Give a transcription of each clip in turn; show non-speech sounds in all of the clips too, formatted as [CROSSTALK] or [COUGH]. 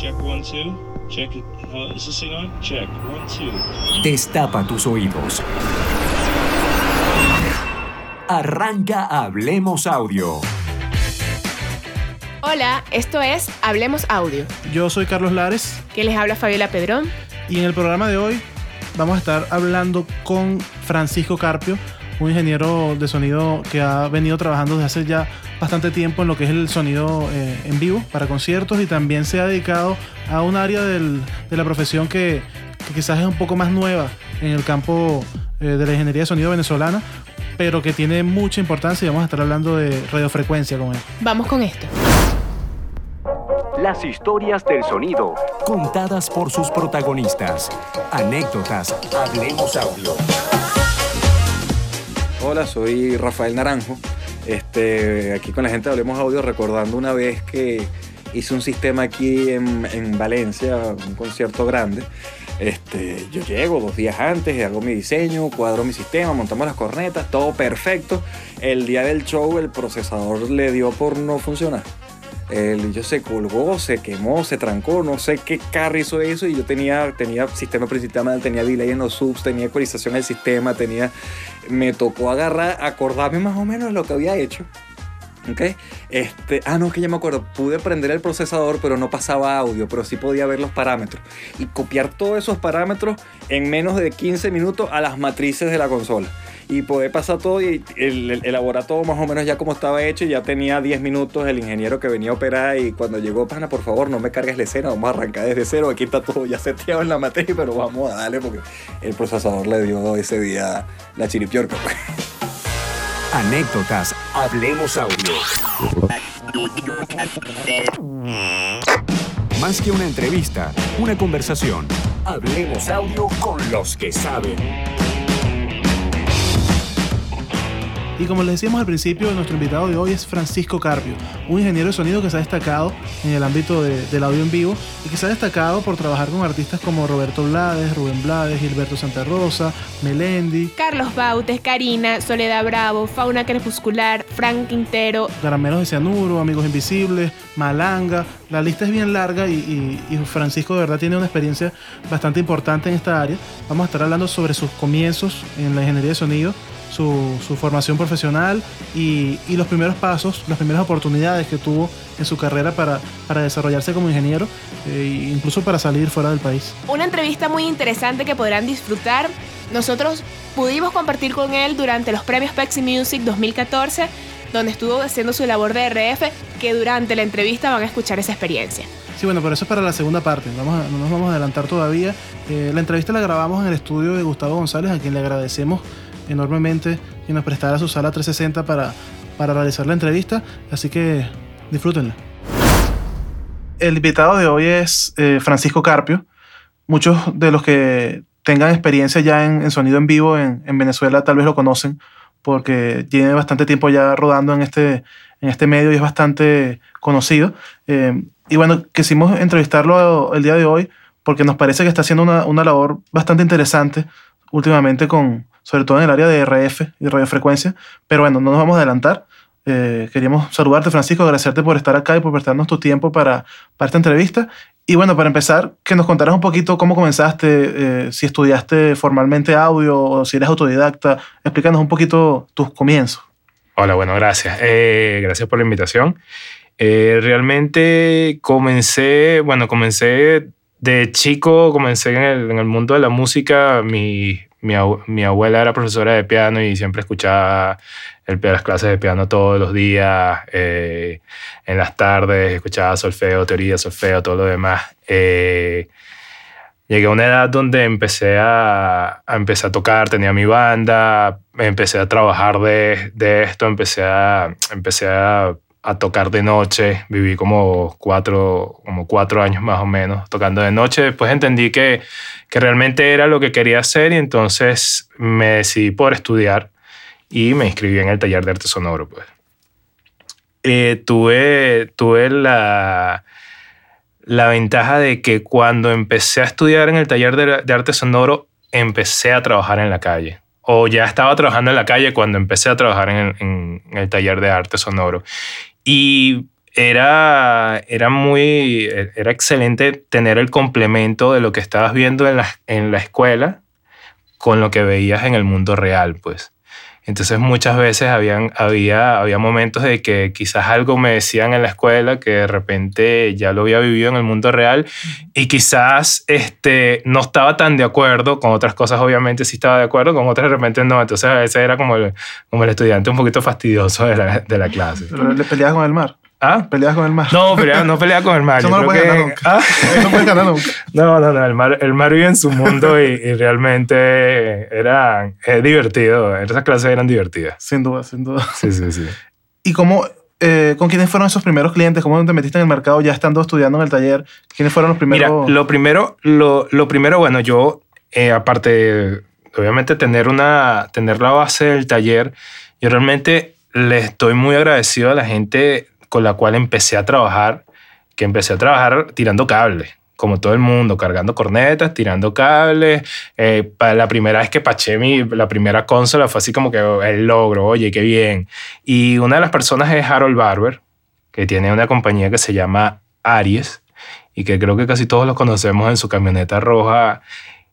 Check one, two. Check it. Uh, is this thing on? Check one, two. Destapa tus oídos. Arranca Hablemos Audio. Hola, esto es Hablemos Audio, Yo soy Carlos Lares que les habla Fabiola Pedrón. y en el programa de hoy vamos a estar hablando con Francisco Carpio, un ingeniero de sonido que ha venido trabajando desde hace ya bastante tiempo en lo que es el sonido eh, en vivo para conciertos y también se ha dedicado a un área del- de la profesión que, que quizás es un poco más nueva en el campo eh, de la ingeniería de sonido venezolana, pero que tiene mucha importancia y vamos a estar hablando de radiofrecuencia con él. Vamos con esto. Las historias del sonido, contadas por sus protagonistas. Anécdotas, Hablemos Audio. Hola, soy Rafael Naranjo. Este, aquí con la gente Hablemos Audio recordando una vez que hice un sistema aquí en, en Valencia, un concierto grande. Este, yo llego dos días antes, hago mi diseño, cuadro mi sistema, montamos las cornetas, todo perfecto. El día del show el procesador le dio por no funcionar. El bicho se colgó, se quemó, se trancó, no sé qué carro hizo eso y yo tenía, tenía sistema principal, tenía delay en los subs, tenía ecualización del sistema, tenía... Me tocó agarrar, acordarme más o menos de lo que había hecho. ¿Ok? Este, ah, no, que ya me acuerdo. Pude prender el procesador, pero no pasaba audio, pero sí podía ver los parámetros. Y copiar todos esos parámetros en menos de 15 minutos a las matrices de la consola. Y poder pasar todo y el, el- elaborar todo más o menos ya como estaba hecho. Ya tenía 10 minutos el ingeniero que venía a operar. Y cuando llegó, pana, por favor, no me cargues la escena. Vamos a arrancar desde cero. Aquí está todo ya seteado en la materia, pero vamos a darle porque el procesador le dio ese día la chiripiorca. Anécdotas, Hablemos Audio. Más que una entrevista, una conversación. Hablemos Audio con los que saben. Y como les decíamos al principio, nuestro invitado de hoy es Francisco Carpio, un ingeniero de sonido que se ha destacado en el ámbito de- del audio en vivo y que se ha destacado por trabajar con artistas como Roberto Blades, Rubén Blades, Gilberto Santa Rosa, Melendi, Carlos Bautes, Karina, Soledad Bravo, Fauna Crepuscular, Frank Quintero. Caramelos de Cianuro, Amigos Invisibles, Malanga. La lista es bien larga y, y- y Francisco de verdad tiene una experiencia bastante importante en esta área. Vamos a estar hablando sobre sus comienzos en la ingeniería de sonido, su, su formación profesional y, y los primeros pasos, las primeras oportunidades que tuvo en su carrera para, para desarrollarse como ingeniero e incluso para salir fuera del país. Una entrevista muy interesante que podrán disfrutar. Nosotros pudimos compartir con él durante los premios Pepsi Music 2014, donde estuvo haciendo su labor de RF, que durante la entrevista van a escuchar esa experiencia. Sí, bueno, pero eso es para la segunda parte. Vamos a- no nos vamos a adelantar todavía. Eh, la entrevista la grabamos en el estudio de Gustavo González, a quien le agradecemos enormemente que nos prestara su sala 360 para, para realizar la entrevista. Así que disfrútenla. El invitado de hoy es eh, Francisco Carpio. Muchos de los que tengan experiencia ya en, sonido en vivo en, en Venezuela tal vez lo conocen porque tiene bastante tiempo ya rodando en este, en este medio y es bastante conocido. Eh, y bueno, quisimos entrevistarlo el día de hoy porque nos parece que está haciendo una, una labor bastante interesante últimamente, con, sobre todo en el área de RF y radiofrecuencia. Pero bueno, no nos vamos a adelantar. Eh, queríamos saludarte, Francisco, agradecerte por estar acá y por prestarnos tu tiempo para, para esta entrevista. Y bueno, para empezar, que nos contaras un poquito cómo comenzaste, eh, si estudiaste formalmente audio o si eres autodidacta. Explícanos un poquito tus comienzos. Hola, bueno, gracias. Eh, gracias por la invitación. Realmente comencé, bueno, comencé de chico, comencé en el, en el mundo de la música. Mi, mi, mi abuela era profesora de piano y siempre escuchaba las clases de piano todos los días, eh, en las tardes, escuchaba solfeo, teoría, solfeo, todo lo demás. Eh, Llegué a una edad donde empecé a, a empecé a tocar, tenía mi banda, empecé a trabajar de, de esto, empecé a, empecé a, a tocar de noche, viví como cuatro, como cuatro años más o menos tocando de noche, después entendí que, que realmente era lo que quería hacer y entonces me decidí por estudiar y me inscribí en el taller de arte sonoro. Pues. Eh, tuve, tuve la, la ventaja de que cuando empecé a estudiar en el taller de, de arte sonoro, empecé a trabajar en la calle. O ya estaba trabajando en la calle cuando empecé a trabajar en el, taller de arte sonoro. Y era, era muy, era excelente tener el complemento de lo que estabas viendo en la, en la escuela con lo que veías en el mundo real, pues. Entonces muchas veces habían, había, había momentos de que quizás algo me decían en la escuela que de repente ya lo había vivido en el mundo real y quizás este, no estaba tan de acuerdo con otras cosas, obviamente sí estaba de acuerdo, con otras de repente no. Entonces a veces era como el, como el estudiante un poquito fastidioso de la, de la clase. Pero le peleabas con el mar. ¿Ah? ¿Peleabas con el mar? No, pelea, no pelea con el mar. Eso Yo no lo creo puedes que- ganar nunca. ¿Ah? No puedes ganar nunca. No, no, no, el mar, el mar vive en su mundo y, y realmente era es divertido. Esas clases eran divertidas. Sin duda, sin duda. Sí, sí, sí. ¿Y cómo, eh, con quiénes fueron esos primeros clientes? ¿Cómo te metiste en el mercado ya estando estudiando en el taller? ¿Quiénes fueron los primeros? Mira, lo primero, lo, lo primero, bueno, yo, eh, aparte de, obviamente, tener, una, tener la base del taller, yo realmente le estoy muy agradecido a la gente con la cual empecé a trabajar, que empecé a trabajar tirando cables, como todo el mundo, cargando cornetas, tirando cables. Eh, pa- la primera vez que paché mi, la primera consola fue así como que el logro, oye, qué bien. Y una de las personas es Harold Barber, que tiene una compañía que se llama Aries y que creo que casi todos lo conocemos en su camioneta roja.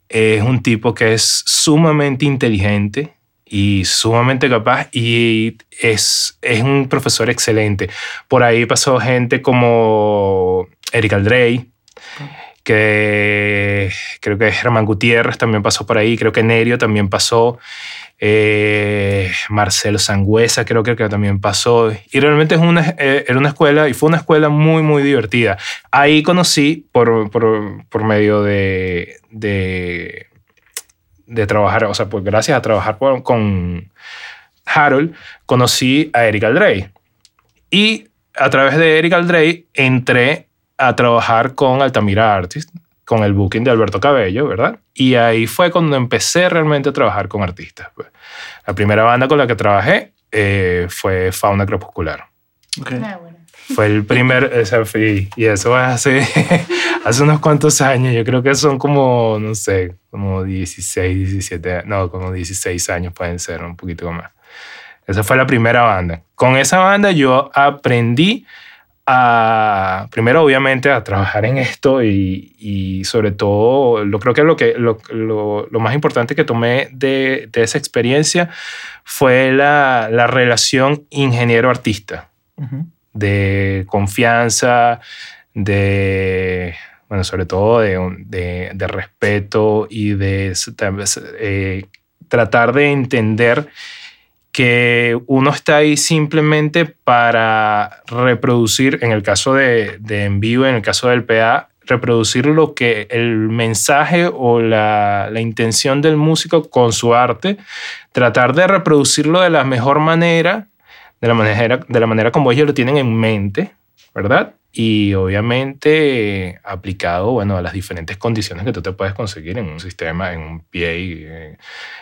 Es un tipo que es sumamente inteligente y sumamente capaz y es, es un profesor excelente. Por ahí pasó gente como Eric Aldrey, que creo que Germán Gutiérrez también pasó por ahí, creo que Nerio también pasó, eh, Marcelo Sangüesa creo que, que también pasó. Y realmente es una, eh, era una escuela, y fue una escuela muy, muy divertida. Ahí conocí por, por, por medio de, de, de trabajar, o sea, pues gracias a trabajar con Harold, conocí a Eric Aldrey. Y a través de Eric Aldrey entré a trabajar con Altamira Artist, con el booking de Alberto Cabello, ¿verdad? Y ahí fue cuando empecé realmente a trabajar con artistas. pues. La primera banda con la que trabajé eh, fue Fauna Crepuscular. Ok. Fue el primer, o sea, fui- y eso hace, [LAUGHS] hace unos cuantos años, yo creo que son como, no sé, como 16, 17, no, como 16 años pueden ser, un poquito más. Esa fue la primera banda. Con esa banda yo aprendí a, primero obviamente a trabajar en esto y, y sobre todo, lo creo que lo, que, lo, lo, lo más importante que tomé de, de esa experiencia fue la, la relación ingeniero-artista Ujú. De confianza, de, bueno, sobre todo de, de, respeto y de eh, tratar de entender que uno está ahí simplemente para reproducir, en el caso de, de en vivo, en el caso del PA, reproducir lo que el mensaje o la, la intención del músico con su arte, tratar de reproducirlo de la mejor manera de la manera, de la manera como ellos lo tienen en mente, ¿verdad? Y obviamente eh, aplicado, bueno, a las diferentes condiciones que tú te puedes conseguir en un sistema, en un pie, eh,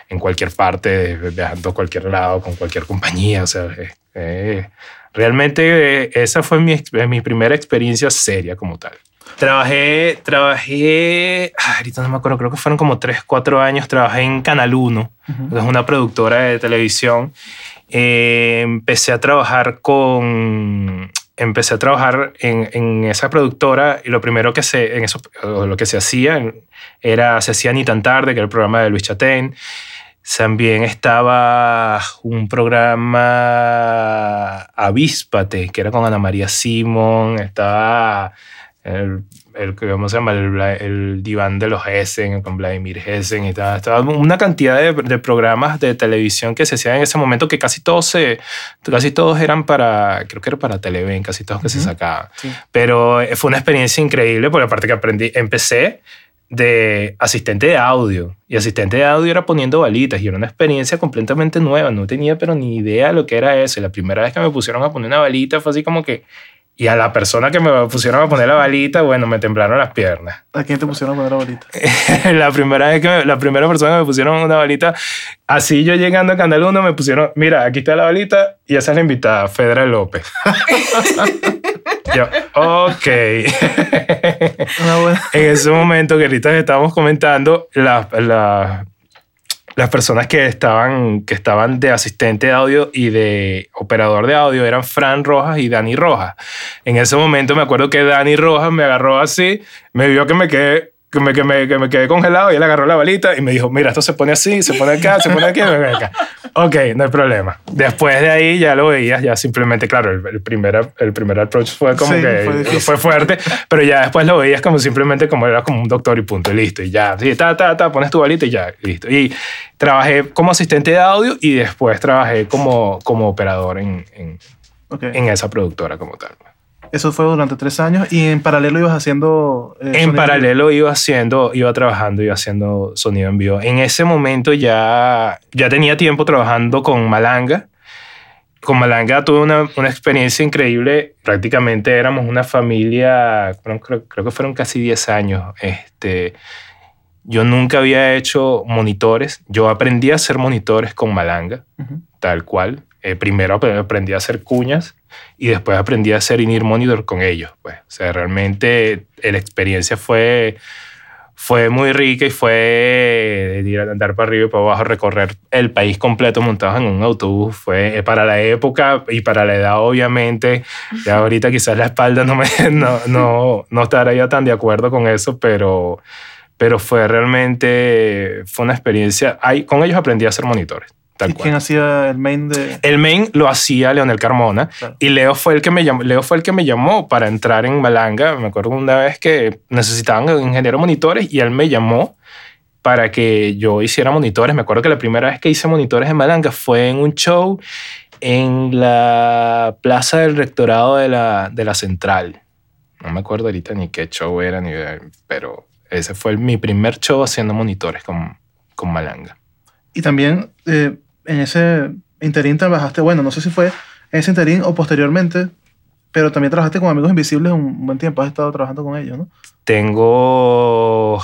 en cualquier parte, viajando a cualquier lado, con cualquier compañía, o sea, eh, realmente esa fue mi, mi primera experiencia seria como tal. Trabajé, trabajé, ah, ahorita no me acuerdo, creo que fueron como 3, 4 años, trabajé en Canal 1, que es una productora de televisión. Eh, empecé a trabajar con empecé a trabajar en, en esa productora y lo primero que se en eso lo que se hacía era se hacía ni tan tarde que era el programa de Luis Chatén también estaba un programa Avíspate, que era con Ana María Simón. Estaba el, el, ¿cómo se llama? El, el diván de los Hessen, con Vladimir Hessen. Y estaba, estaba una cantidad de, de programas de televisión que se hacían en ese momento que casi todos, se, casi todos eran para, creo que era para Televen, casi todos que se sacaban. Sí. Pero eh, fue una experiencia increíble porque aparte que aprendí, empecé de asistente de audio y asistente de audio era poniendo balitas y era una experiencia completamente nueva, no tenía pero ni idea de lo que era eso y la primera vez que me pusieron a poner una balita fue así como que y a la persona que me pusieron a poner la balita, bueno, me temblaron las piernas. ¿A quién te pusieron a poner la bolita? [LAUGHS] la primera vez que me- la primera persona que me pusieron una balita, así yo llegando a Canal 1 me pusieron, mira, aquí está la balita y esa es la invitada, Fedra López. [LAUGHS] yo, ok. [LAUGHS] En ese momento que ahorita estábamos comentando, la, la- las personas que estaban, que estaban de asistente de audio y de operador de audio eran Fran Rojas y Dani Rojas. En ese momento me acuerdo que Dani Rojas me agarró así, me vio que me quedé que me, que, me, que me quedé congelado y él agarró la balita y me dijo, mira, esto se pone así, se pone acá, se pone aquí, se pone acá. Ok, no hay problema. Después de ahí ya lo veías, ya simplemente, claro, el, el primer, el primer approach fue como Sí, que fue fue fuerte, pero ya después lo veías como simplemente como era como un doctor y punto, y listo, y ya, sí, ta, ta, ta, pones tu balita y ya, listo. Y trabajé como asistente de audio y después trabajé como, como operador en, en, Ok. en esa productora como tal. Eso fue durante tres años y en paralelo ibas haciendo... eh, En paralelo iba haciendo, iba trabajando, iba haciendo sonido en vivo. En ese momento ya, ya tenía tiempo trabajando con Malanga. Con Malanga tuve una, una experiencia increíble. Prácticamente éramos una familia, creo, creo que fueron casi 10 años. Este, yo nunca había hecho monitores. Yo aprendí a hacer monitores con Malanga, tal cual. Eh, primero ap- aprendí a hacer cuñas y después aprendí a hacer in-ear monitor con ellos. Pues. O sea, realmente eh, la experiencia fue, fue muy rica y fue de ir a andar para arriba y para abajo, recorrer el país completo montados en un autobús. Fue eh, para la época y para la edad, obviamente. Ya ahorita quizás la espalda no, me, [LAUGHS] no, no, no estaría tan de acuerdo con eso, pero, pero fue realmente fue una experiencia. Ahí, con ellos aprendí a hacer monitores. Tal ¿Y cual. quién hacía el main de...? El main lo hacía Leonel Carmona Claro. y Leo fue el que me llamó, Leo fue el que me llamó para entrar en Malanga. Me acuerdo una vez que necesitaban un ingeniero monitores y él me llamó para que yo hiciera monitores. Me acuerdo que la primera vez que hice monitores en Malanga fue en un show en la plaza del rectorado de la, de la central. No me acuerdo ahorita ni qué show era, ni, pero ese fue mi primer show haciendo monitores con, con Malanga. Y también eh, en ese interín trabajaste, bueno, no sé si fue en ese interín o posteriormente, pero también trabajaste con Amigos Invisibles un buen tiempo, has estado trabajando con ellos, ¿no? Tengo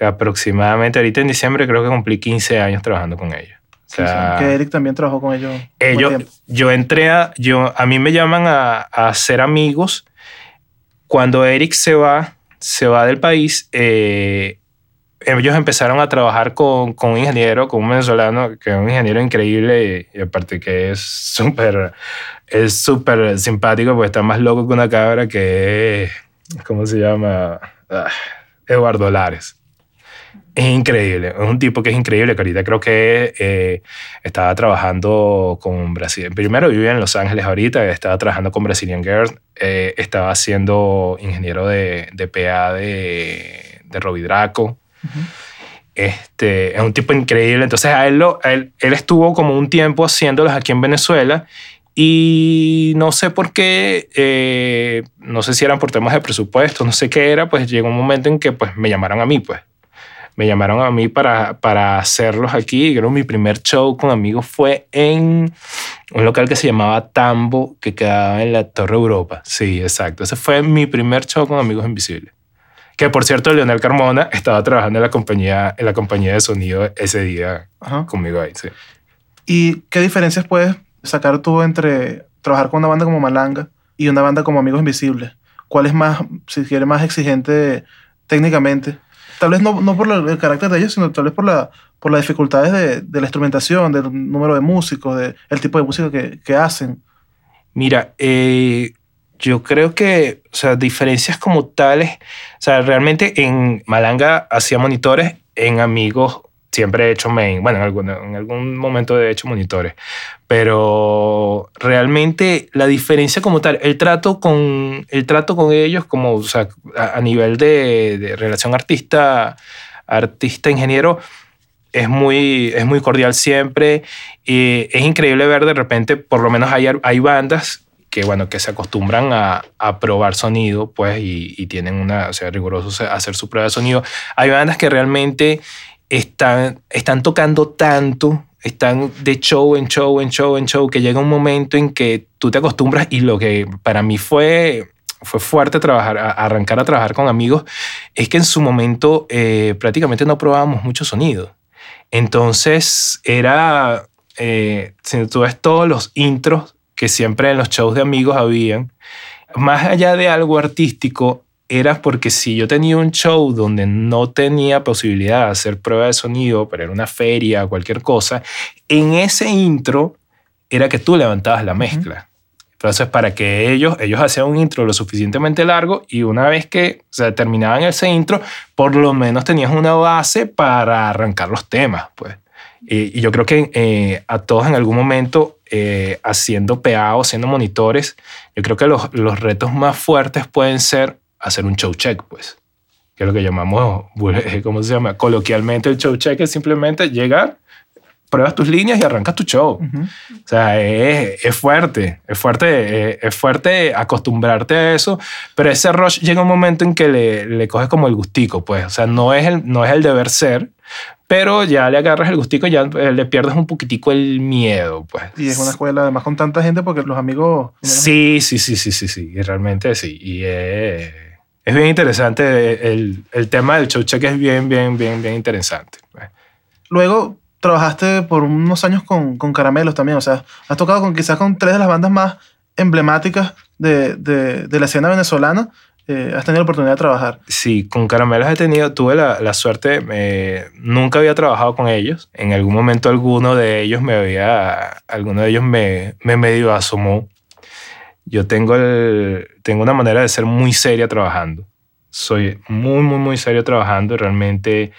aproximadamente, ahorita en diciembre creo que cumplí 15 años trabajando con ellos. O sea, que Eric también trabajó con ellos. ellos, yo entré a, yo, a mí me llaman a, a ser amigos. Cuando Eric se va, se va del país, eh, ellos empezaron a trabajar con, con un ingeniero, con un venezolano, que es un ingeniero increíble y, y aparte que es súper, es súper simpático porque está más loco que una cabra que ¿cómo se llama? Ah, Eduardo Lares. Es increíble, es un tipo que es increíble, que ahorita creo que eh, estaba trabajando con Brasil. Primero vivía en Los Ángeles ahorita, estaba trabajando con Brazilian Girls, eh, estaba siendo ingeniero de, de PA de, de Robidraco. Este, es un tipo increíble. Entonces, a él, lo, a él, él estuvo como un tiempo haciéndolos aquí en Venezuela y no sé por qué, eh, no sé si eran por temas de presupuesto, no sé qué era, pues llegó un momento en que pues me llamaron a mí, pues. Me llamaron a mí para, para hacerlos aquí. Creo que mi primer show con amigos fue en un local que se llamaba Tambo, que quedaba en la Torre Europa. Sí, exacto. Ese fue mi primer show con amigos invisibles. Que por cierto, Leonel Carmona [LAUGHS] estaba trabajando en la compañía, en la compañía de sonido ese día Ajá. conmigo ahí. Sí. ¿Y qué diferencias puedes sacar tú entre trabajar con una banda como Malanga y una banda como Amigos Invisibles? ¿Cuál es más, si quieres, más exigente técnicamente? Tal vez no, no por el carácter de ellos, sino tal vez por, la, por las dificultades de, de la instrumentación, del número de músicos, del tipo de música que, que hacen. Mira, eh, yo creo que, o sea, diferencias como tales, o sea, realmente en Malanga hacía monitores, en Amigos siempre he hecho main, bueno, en algún, en algún momento he hecho monitores, pero realmente la diferencia como tal, el trato con, el trato con ellos como, o sea, a, a nivel de, de relación artista, artista-ingeniero, es muy, es muy cordial siempre y es increíble ver de repente, por lo menos hay, hay bandas que, bueno, que se acostumbran a, a probar sonido, pues, y, y tienen una, o sea, rigurosos hacer su prueba de sonido. Hay bandas que realmente están, están tocando tanto, están de show en show, en show, en show, que llega un momento en que tú te acostumbras y lo que para mí fue fue fuerte trabajar, arrancar a trabajar con amigos, es que en su momento eh, prácticamente no probábamos mucho sonido. Entonces era, eh, si tú ves todos los intros que siempre en los shows de amigos habían, más allá de algo artístico, era porque si yo tenía un show donde no tenía posibilidad de hacer prueba de sonido, pero era una feria o cualquier cosa, en ese intro era que tú levantabas la mezcla. Entonces, para que ellos, ellos hacían un intro lo suficientemente largo y una vez que se terminaban ese intro, por lo menos tenías una base para arrancar los temas, pues. Y, yo creo que eh, a todos en algún momento, eh, haciendo PA o haciendo monitores, yo creo que los, los retos más fuertes pueden ser hacer un show check, pues. Que es lo que llamamos, [LAUGHS] ¿cómo se llama? Coloquialmente el show check es simplemente llegar, pruebas tus líneas y arrancas tu show. O sea, es, es, fuerte, es fuerte, eh, es, fuerte acostumbrarte a eso, pero ese rush llega un momento en que le, le coges como el gustico, pues. O sea, no es el, no es el deber ser, pero ya le agarras el gustico, ya eh, le pierdes un poquitico el miedo, pues. Y es una escuela además con tanta gente porque los amigos... Sí, sí, sí, sí, sí, sí, y realmente sí. Y es, es bien interesante, el, el, tema del show check es bien, bien, bien, bien interesante. Pues. Luego trabajaste por unos años con, con Caramelos también, o sea, has tocado con quizás con tres de las bandas más emblemáticas de, de, de la escena venezolana. Eh, has tenido la oportunidad de trabajar. Sí, con Caramelos he tenido, tuve la, la suerte, eh, nunca había trabajado con ellos. En algún momento alguno de ellos me había, alguno de ellos me, me medio asomó. Yo tengo, el, tengo una manera de ser muy seria trabajando. Soy muy, muy, muy serio trabajando. Realmente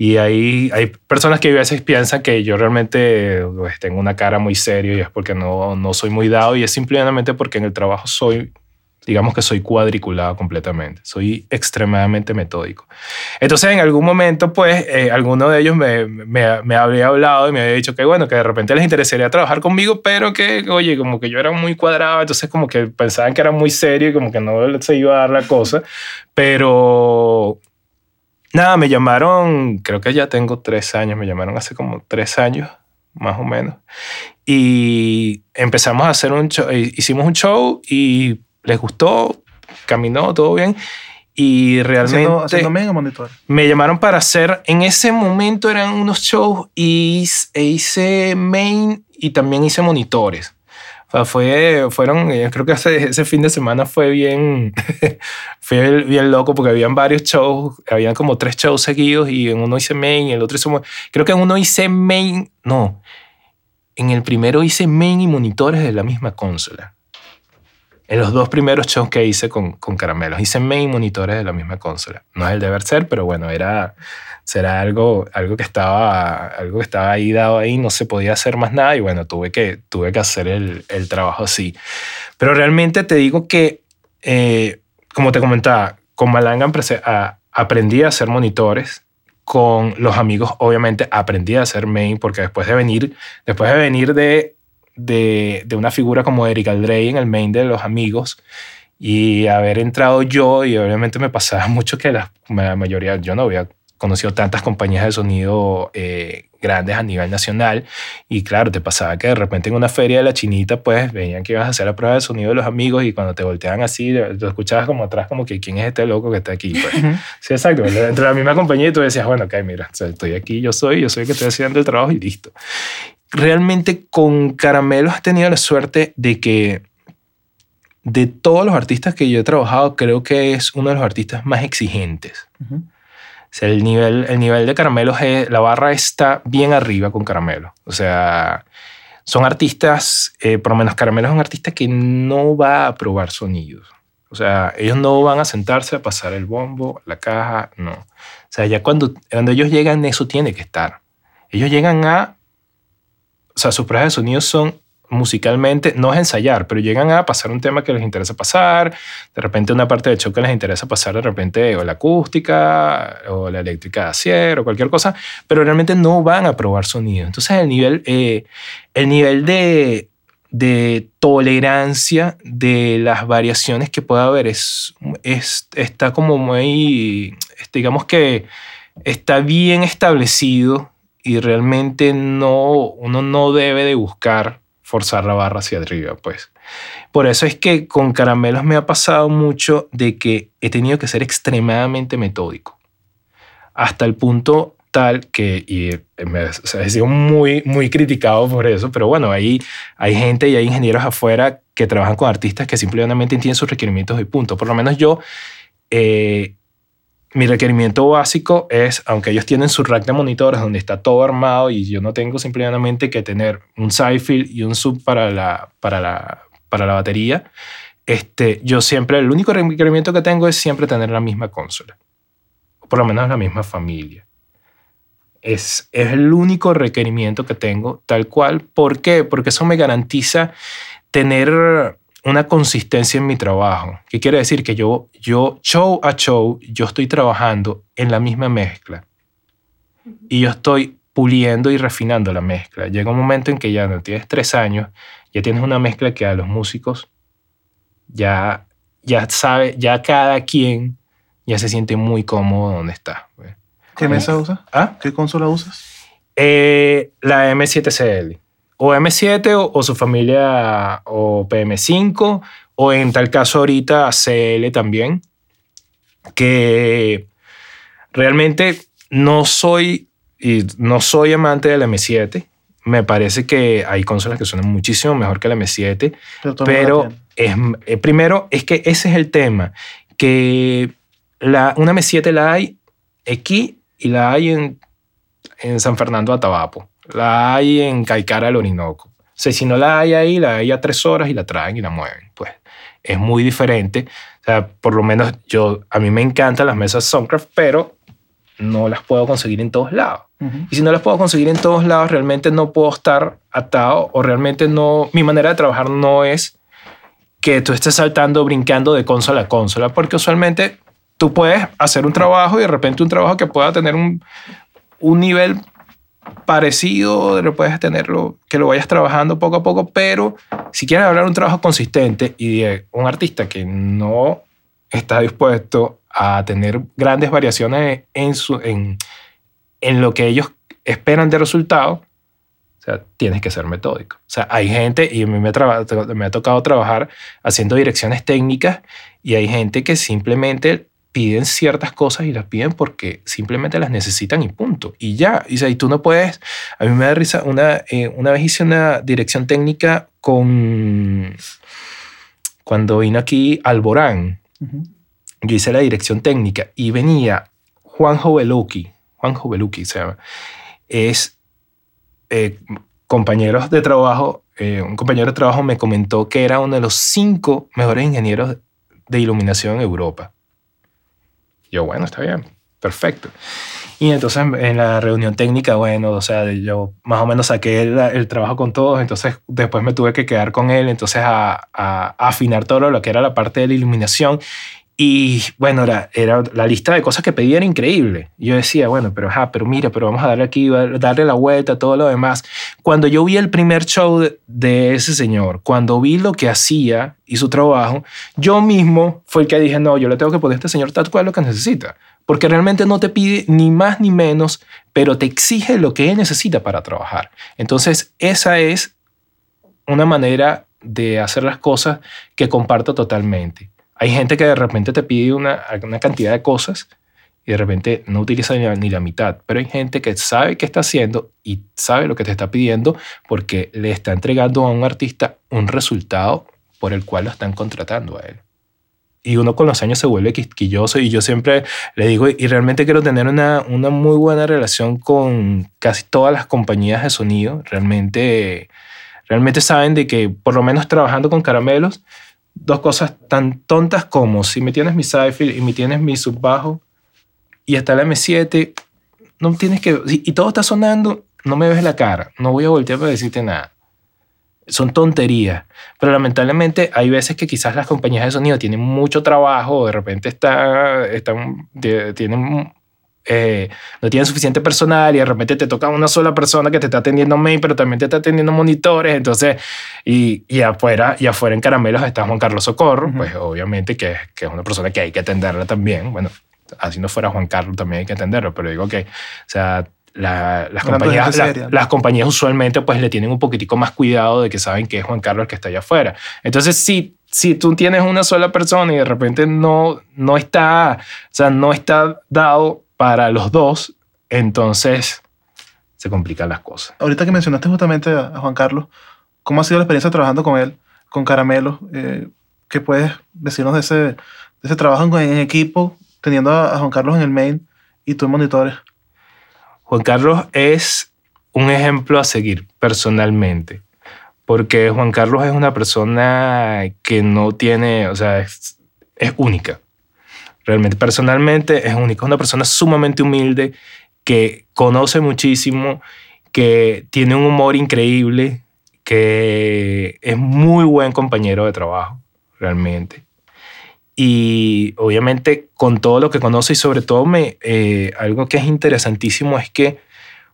y hay, hay personas que a veces piensan que yo realmente pues, tengo una cara muy serio y es porque no, no soy muy dado y es simplemente porque en el trabajo soy, digamos que soy cuadriculado completamente, soy extremadamente metódico. Entonces en algún momento pues eh, alguno de ellos me, me, me, hablado y me había dicho que bueno, que de repente les interesaría trabajar conmigo, pero que oye, como que yo era muy cuadrado, entonces como que pensaban que era muy serio y como que no se iba a dar la cosa, pero Nada, me llamaron, creo que ya tengo tres años, me llamaron hace como tres años, más o menos. Y empezamos a hacer un show, eh, hicimos un show y les gustó, caminó todo bien. Y realmente... Haciendo, haciendo monitor. Me llamaron para hacer, en ese momento eran unos shows y e hice main y también hice monitores fue, fueron, eh, creo que ese, fin de semana fue bien, [LAUGHS] fue bien loco porque habían varios shows, habían como tres shows seguidos y en uno hice main y el otro hice, creo que en uno hice main, no, en el primero hice main y monitores de la misma consola. En los dos primeros shows que hice con, con caramelos, hice main monitores de la misma consola. No es el deber ser, pero bueno, era, será algo, algo, que estaba, algo que estaba ahí dado ahí, no se podía hacer más nada y bueno, tuve que, tuve que hacer el, el trabajo así. Pero realmente te digo que, eh, como te comentaba, con Malanga aprendí a hacer monitores, con los amigos obviamente aprendí a hacer main porque después de venir, después de venir de, de, de una figura como Eric Aldrey en el main de los amigos, y haber entrado yo y obviamente me pasaba [LAUGHS] mucho que la, la mayoría yo no había conocido tantas compañías de sonido eh, grandes a nivel nacional y claro, te pasaba que de repente en una feria de la chinita pues veían que ibas a hacer la prueba de sonido de los amigos y cuando te volteaban así, te escuchabas como atrás como que quién es este loco que está aquí. Pues. Sí, exacto, entre la misma compañía y tú decías, bueno, ok, mira, estoy aquí, yo soy, yo soy el que estoy haciendo el trabajo y listo. Realmente con Caramelos has tenido la suerte de que de todos los artistas que yo he trabajado, creo que es uno de los artistas más exigentes sea, el nivel, el nivel de caramelos, la barra está bien arriba con caramelo. O sea, son artistas, eh, por lo menos caramelo es un artista que no va a probar sonidos. O sea, ellos no van a sentarse a pasar el bombo, la caja, no. O sea, ya cuando, cuando ellos llegan, eso tiene que estar. Ellos llegan a... O sea, sus pruebas de sonidos son musicalmente, no es ensayar, pero llegan a pasar un tema que les interesa pasar, de repente una parte del show que les interesa pasar, de repente o la acústica o la eléctrica de acero o cualquier cosa, pero realmente no van a probar sonido. Entonces el nivel, eh, el nivel de, de tolerancia de las variaciones que pueda haber es, es, está como muy, digamos que está bien establecido y realmente no, uno no debe de buscar forzar la barra hacia arriba, pues. Por eso es que con caramelos me ha pasado mucho de que he tenido que ser extremadamente metódico. Hasta el punto tal que, y me, he sido muy, muy criticado por eso, pero bueno, ahí hay gente y hay ingenieros afuera que trabajan con artistas que simplemente entienden sus requerimientos y punto. Por lo menos yo eh, mi requerimiento básico es, aunque ellos tienen su rack de monitores donde está todo armado y yo no tengo simplemente que tener un side y un sub para la, para la, para la batería, este, yo siempre, el único requerimiento que tengo es siempre tener la misma consola, o por lo menos la misma familia. Es, es el único requerimiento que tengo, tal cual. ¿Por qué? Porque eso me garantiza tener una consistencia en mi trabajo. ¿Qué quiere decir? Que yo, yo, show a show, yo estoy trabajando en la misma mezcla. Y yo estoy puliendo y refinando la mezcla. Llega un momento en que ya no tienes tres años, ya tienes una mezcla que a los músicos ya, ya sabe, ya cada quien ya se siente muy cómodo donde está. Pues. ¿Qué mesa usas? ¿Ah? ¿Qué consola usas? Eh, la M7CL o M7 o, su familia o PM5 o en tal caso ahorita CL también, que realmente no soy, y no soy amante del M7. Me parece que hay consolas que suenan muchísimo mejor que el M7, pero, es, eh, primero es que ese es el tema, que la, una M7 la hay aquí y la hay en, en San Fernando Atabapo la hay en Caicara del Orinoco. O sea, si no la hay ahí, la hay a tres horas y la traen y la mueven. Pues es muy diferente. O sea, por lo menos yo, a mí me encantan las mesas Soundcraft, pero no las puedo conseguir en todos lados. Y si no las puedo conseguir en todos lados, realmente no puedo estar atado o realmente no, mi manera de trabajar no es que tú estés saltando, brincando de consola a consola, porque usualmente tú puedes hacer un trabajo y de repente un trabajo que pueda tener un, un nivel parecido, lo puedes tenerlo, que lo vayas trabajando poco a poco, pero si quieres hablar un trabajo consistente y de un artista que no está dispuesto a tener grandes variaciones en, su, en, en lo que ellos esperan de resultado, o sea, tienes que ser metódico. O sea, hay gente, y a mí me, me ha tocado trabajar haciendo direcciones técnicas, y hay gente que simplemente piden ciertas cosas y las piden porque simplemente las necesitan y punto. Y ya, y, y tú no puedes, a mí me da risa, una, eh, una vez hice una dirección técnica con, cuando vino aquí Alborán, yo hice la dirección técnica y venía Juan Joveluki, Juan Joveluki se llama, es eh, compañeros de trabajo, eh, un compañero de trabajo me comentó que era uno de los cinco mejores ingenieros de iluminación en Europa. Yo, bueno, está bien, perfecto. Y entonces en la reunión técnica, bueno, o sea, yo más o menos saqué el, trabajo con todos, entonces después me tuve que quedar con él, entonces a, a, afinar todo lo que era la parte de la iluminación. Y bueno, era, era, la lista de cosas que pedía era increíble. Yo decía, bueno, pero, ajá, pero mira, pero vamos a darle aquí, darle la vuelta, todo lo demás. Cuando yo vi el primer show de, de ese señor, cuando vi lo que hacía y su trabajo, yo mismo fue el que dije, no, yo le tengo que poner a este señor tal cual lo que necesita. Porque realmente no te pide ni más ni menos, pero te exige lo que él necesita para trabajar. Entonces, esa es una manera de hacer las cosas que comparto totalmente. Hay gente que de repente te pide una, una cantidad de cosas y de repente no utiliza ni la, mitad, pero hay gente que sabe qué está haciendo y sabe lo que te está pidiendo porque le está entregando a un artista un resultado por el cual lo están contratando a él. Y uno con los años se vuelve quisquilloso y yo siempre le digo, y realmente quiero tener una, una muy buena relación con casi todas las compañías de sonido. Realmente, realmente saben de que por lo menos trabajando con caramelos, dos cosas tan tontas como si me tienes mi sci y me tienes mi subbajo y hasta la M7, no tienes que... Y todo está sonando, no me ves la cara, no voy a voltear para decirte nada. Son tonterías, pero lamentablemente hay veces que quizás las compañías de sonido tienen mucho trabajo, de repente está, están, tienen eh, no tienen suficiente personal y de repente te toca una sola persona que te está atendiendo mail, pero también te está atendiendo monitores, entonces, y, y afuera, y afuera en Caramelos está Juan Carlos Socorro, pues obviamente que, que, es una persona que hay que atenderla también, bueno, así no fuera Juan Carlos también hay que atenderlo, pero digo que, o sea, las, compañías, las compañías usualmente pues le tienen un poquitico más cuidado de que saben que es Juan Carlos el que está allá afuera. Entonces, si, si tú tienes una sola persona y de repente no, no está, o sea, no está dado para los dos, entonces se complican las cosas. Ahorita que mencionaste justamente a Juan Carlos, ¿cómo ha sido la experiencia trabajando con él, con Caramelo? Eh, ¿Qué puedes decirnos de ese, ese trabajo en, en equipo, teniendo a, a Juan Carlos en el main y tú en monitores? Juan Carlos es un ejemplo a seguir personalmente, porque Juan Carlos es una persona que no tiene, o sea, es, es única. Realmente, personalmente es única. Es una persona sumamente humilde que conoce muchísimo, que tiene un humor increíble, que es muy buen compañero de trabajo, realmente. Y obviamente con todo lo que conoce y sobre todo me, eh, algo que es interesantísimo es que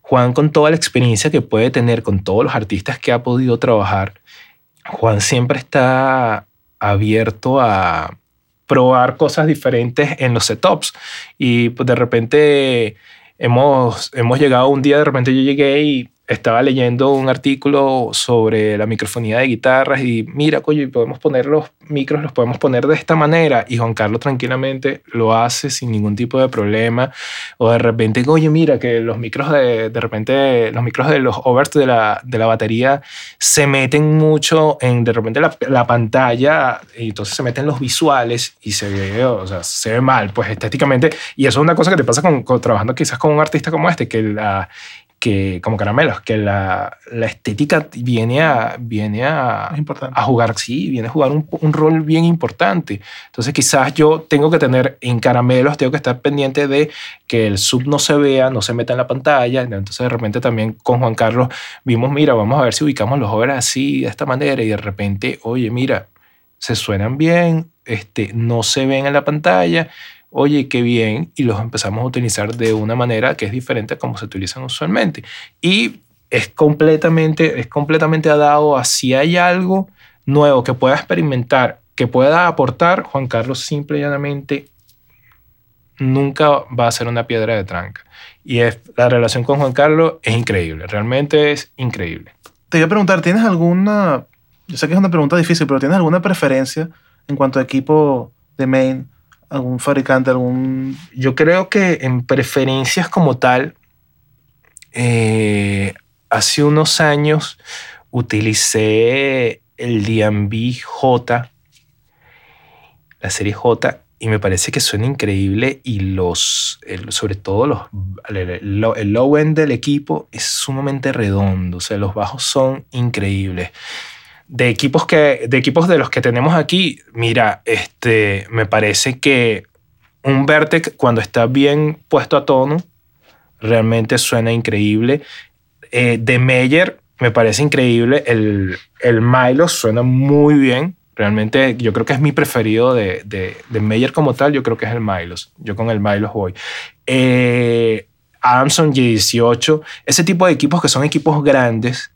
Juan con toda la experiencia que puede tener con todos los artistas que ha podido trabajar, Juan siempre está abierto a probar cosas diferentes en los setups. Y pues de repente hemos, hemos llegado un día, de repente yo llegué y estaba leyendo un artículo sobre la microfonía de guitarras y mira, coño, podemos poner los micros, los podemos poner de esta manera. Y Juan Carlos tranquilamente lo hace sin ningún tipo de problema. O de repente, oye, mira que los micros de, de repente, los micros de los overs de la, de la batería se meten mucho en de repente la, la pantalla y entonces se meten los visuales y se ve, o sea, se ve mal, pues estéticamente. Y eso es una cosa que te pasa con, con trabajando quizás con un artista como este, que la que como caramelos, que la, la estética viene a, viene a, a jugar, sí, viene a jugar un, un, rol bien importante. Entonces quizás yo tengo que tener en caramelos, tengo que estar pendiente de que el sub no se vea, no se meta en la pantalla. Entonces de repente también con Juan Carlos vimos, mira, vamos a ver si ubicamos los overs así, de esta manera, y de repente, oye, mira, se suenan bien, este, no se ven en la pantalla oye, qué bien, y los empezamos a utilizar de una manera que es diferente a como se utilizan usualmente. Y es completamente, es completamente dado a si hay algo nuevo que pueda experimentar, que pueda aportar, Juan Carlos simple y llanamente nunca va a ser una piedra de tranca. Y es, la relación con Juan Carlos es increíble, realmente es increíble. Te voy a preguntar, ¿tienes alguna, yo sé que es una pregunta difícil, pero ¿tienes alguna preferencia en cuanto a equipo de main? Algún fabricante, algún... Yo creo que en preferencias como tal, eh, hace unos años utilicé el DMV J, la serie J, y me parece que suena increíble y los, sobre todo los, el, el low end del equipo es sumamente redondo, o sea, los bajos son increíbles de equipos que de equipos de los que tenemos aquí, mira, este me parece que un Vertex cuando está bien puesto a tono realmente suena increíble. Eh, de Meyer me parece increíble. El, el Milo suena muy bien. Realmente yo creo que es mi preferido de, de, de Meyer como tal. Yo creo que es el Milos. Yo con el Milos voy. Eh, Adamson G18. Ese tipo de equipos que son equipos grandes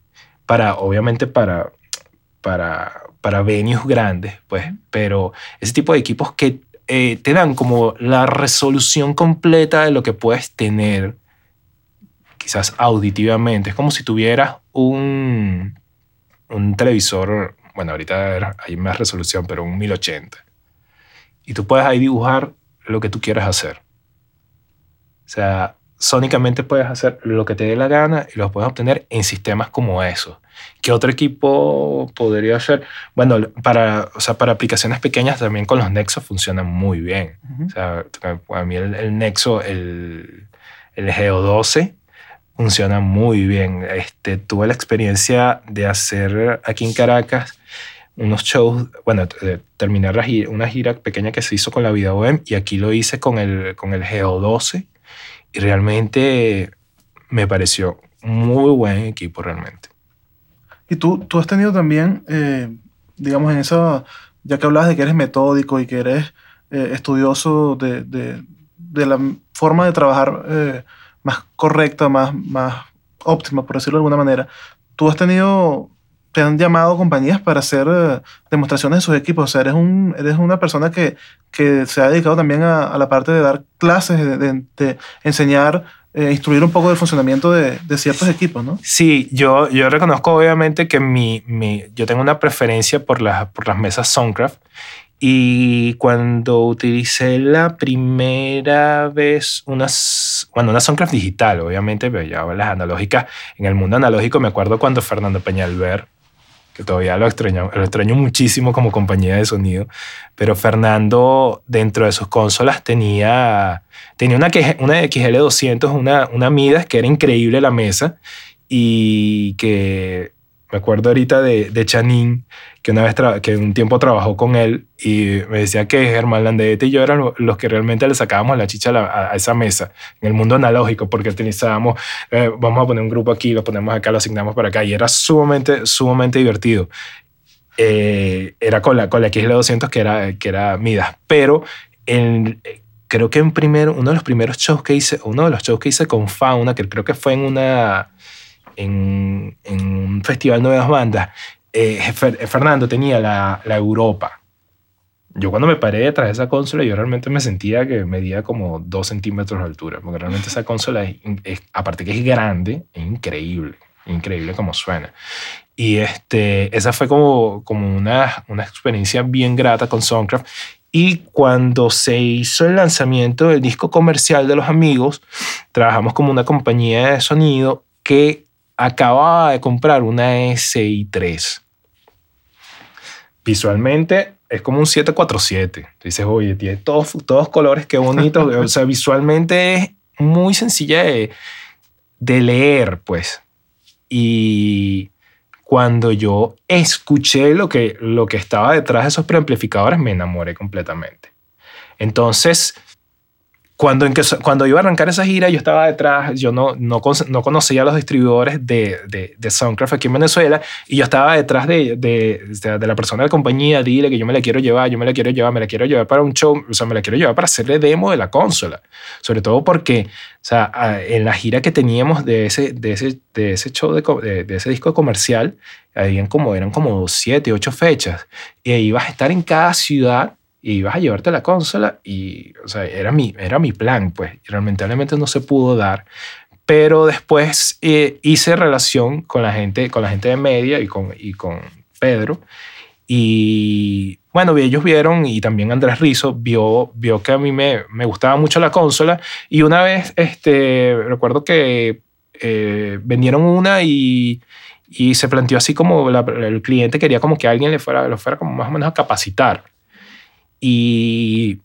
para, obviamente para, para, para venues grandes, pues, pero ese tipo de equipos que eh, te dan como la resolución completa de lo que puedes tener, quizás auditivamente. Es como si tuvieras un, un televisor, bueno, ahorita hay más resolución, pero un 1080. Y tú puedes ahí dibujar lo que tú quieras hacer. O sea, sónicamente puedes hacer lo que te dé la gana y lo puedes obtener en sistemas como esos. ¿Qué otro equipo podría ser? Bueno, para, o sea, para aplicaciones pequeñas también con los Nexo funcionan muy bien. Uh -huh. O sea, a mí el, el Nexo, el, el Geo 12, funciona muy bien. Este, tuve la experiencia de hacer aquí en Caracas unos shows, bueno, terminar una gira pequeña que se hizo con la Vida Bohem y aquí lo hice con el, con el Geo 12 y realmente me pareció muy buen equipo realmente. Y tú, tú has tenido también, eh, digamos, en esa, ya que hablabas de que eres metódico y que eres eh, estudioso de, de, de, la forma de trabajar eh, más correcta, más, más óptima, por decirlo de alguna manera, tú has tenido, te han llamado compañías para hacer demostraciones de sus equipos. O sea, eres, un, eres una persona que, que se ha dedicado también a, la parte de dar clases, de enseñar eh, instruir un poco del funcionamiento de, ciertos equipos, ¿no? Sí, yo, yo reconozco obviamente que mi, mi, yo tengo una preferencia por, la, por las mesas Soundcraft y cuando utilicé la primera vez unas, bueno, una Soundcraft digital, obviamente, pero ya las analógicas, en el mundo analógico me acuerdo cuando Fernando Peñalver que todavía lo extraño, lo extraño muchísimo como compañía de sonido, pero Fernando dentro de sus consolas tenía, tenía una, una XL200, una, una Midas que era increíble la mesa y que me acuerdo ahorita de, de Chanín, que una vez que un tiempo trabajó con él y me decía que Germán Landete y yo eran los que realmente le sacábamos la chicha a, esa mesa en el mundo analógico porque utilizábamos, eh, vamos a poner un grupo aquí, lo ponemos acá, lo asignamos para acá y era sumamente, sumamente divertido. Eh, era con la, con la XL200 que era, que era Midas, pero creo que en primero, uno de los primeros shows que hice, uno de los shows que hice con Fauna, que creo que fue en una en, un festival de nuevas bandas, eh, Fernando tenía la, la, Europa. Yo cuando me paré detrás de esa consola, yo realmente me sentía que medía como dos centímetros de altura, porque realmente esa consola, es, aparte que es grande, es increíble, increíble como suena. Y este, esa fue como, como una, una experiencia bien grata con Soundcraft. Y cuando se hizo el lanzamiento del disco comercial de los amigos, trabajamos como una compañía de sonido que acababa de comprar una SI3. Visualmente es como un 747. Dices, oye, tiene todos, todos colores, qué bonito. [LAUGHS] o sea, visualmente es muy sencilla de, de leer, pues. Y cuando yo escuché lo que, lo que estaba detrás de esos preamplificadores, me enamoré completamente. Entonces, cuando, en que, cuando iba a arrancar esa gira, yo estaba detrás, yo no, no, no conocía a los distribuidores de, de, de, Soundcraft aquí en Venezuela y yo estaba detrás de, de, de, la persona de la compañía, dile que yo me la quiero llevar, yo me la quiero llevar, me la quiero llevar para un show, o sea, me la quiero llevar para hacerle demo de la consola. Sobre todo porque, o sea, en la gira que teníamos de ese, de ese, de ese show, de, de, ese disco comercial, habían como, eran como siete, ocho fechas y ibas a estar en cada ciudad y ibas a llevarte la consola y, o sea, era mi, era mi plan, pues, y lamentablemente no se pudo dar, pero después eh, hice relación con la gente, con la gente de media y con, y con Pedro, y bueno, ellos vieron y también Andrés Rizo vio, vio que a mí me, me gustaba mucho la consola y una vez, este, recuerdo que eh, vendieron una y, y se planteó así como el cliente quería como que alguien le fuera, lo fuera como más o menos a capacitar. Y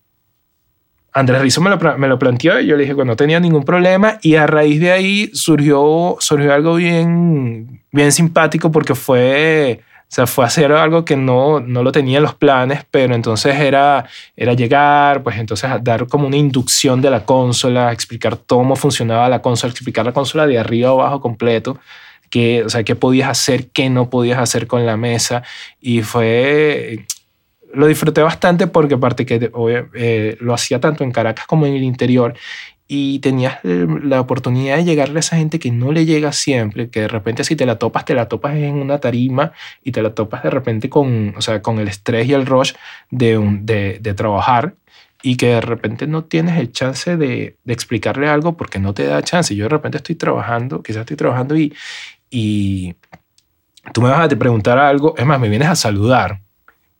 Andrés Rizzo me lo, me lo planteó y yo le dije que no tenía ningún problema y a raíz de ahí surgió, surgió algo bien, bien simpático porque fue, o sea, fue hacer algo que no, no lo tenía en los planes, pero entonces era, era llegar, pues entonces dar como una inducción de la consola, explicar cómo funcionaba la consola, explicar la consola de arriba a abajo completo, qué, o sea, qué podías hacer, qué no podías hacer con la mesa y fue lo disfruté bastante porque aparte que eh, lo hacía tanto en Caracas como en el interior y tenías la oportunidad de llegarle a esa gente que no le llega siempre, que de repente si te la topas, te la topas en una tarima y te la topas de repente con, o sea, con el estrés y el rush de, de, de trabajar y que de repente no tienes el chance de, de, explicarle algo porque no te da chance. Yo de repente estoy trabajando, quizás estoy trabajando y, y tú me vas a preguntar algo, es más, me vienes a saludar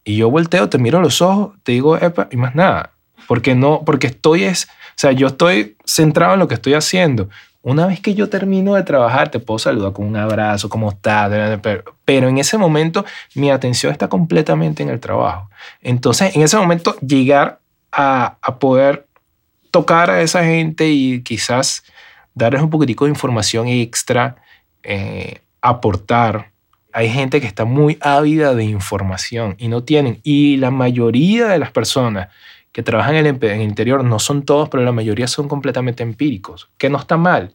y yo volteo, te miro a los ojos, te digo, epa, y más nada. Porque no, porque estoy es, o sea, yo estoy centrado en lo que estoy haciendo. Una vez que yo termino de trabajar, te puedo saludar con un abrazo, ¿cómo estás? Pero, en ese momento mi atención está completamente en el trabajo. Entonces, en ese momento, llegar a, a poder tocar a esa gente y quizás darles un poquitico de información extra, eh, aportar, hay gente que está muy ávida de información y no tienen. Y la mayoría de las personas que trabajan en el, interior, no son todos, pero la mayoría son completamente empíricos, que no está mal,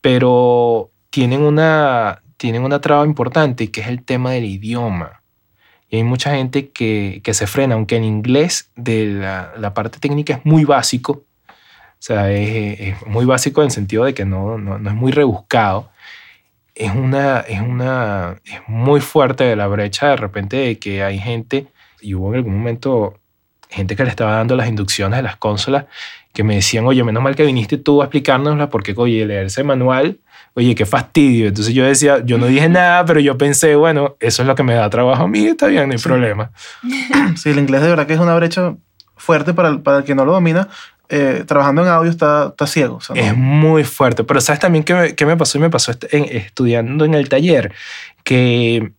pero tienen una, tienen una traba importante que es el tema del idioma. Y hay mucha gente que, que se frena, aunque en inglés de la, la, parte técnica es muy básico, o sea, es, es, muy básico en el sentido de que no, no, no es muy rebuscado, es una, es una, es muy fuerte de la brecha de repente de que hay gente, y hubo en algún momento gente que le estaba dando las inducciones de las consolas, que me decían, oye, menos mal que viniste tú a explicárnosla, porque, oye, leerse manual, oye, qué fastidio. Entonces yo decía, yo no dije nada, pero yo pensé, bueno, eso es lo que me da trabajo a mí, está bien, no hay problema. Sí, el inglés de verdad que es una brecha fuerte para el, para el que no lo domina, eh, trabajando en audio está, está ciego. Es muy fuerte, pero ¿sabes también qué me, qué me pasó? Y me pasó estudiando en el taller, que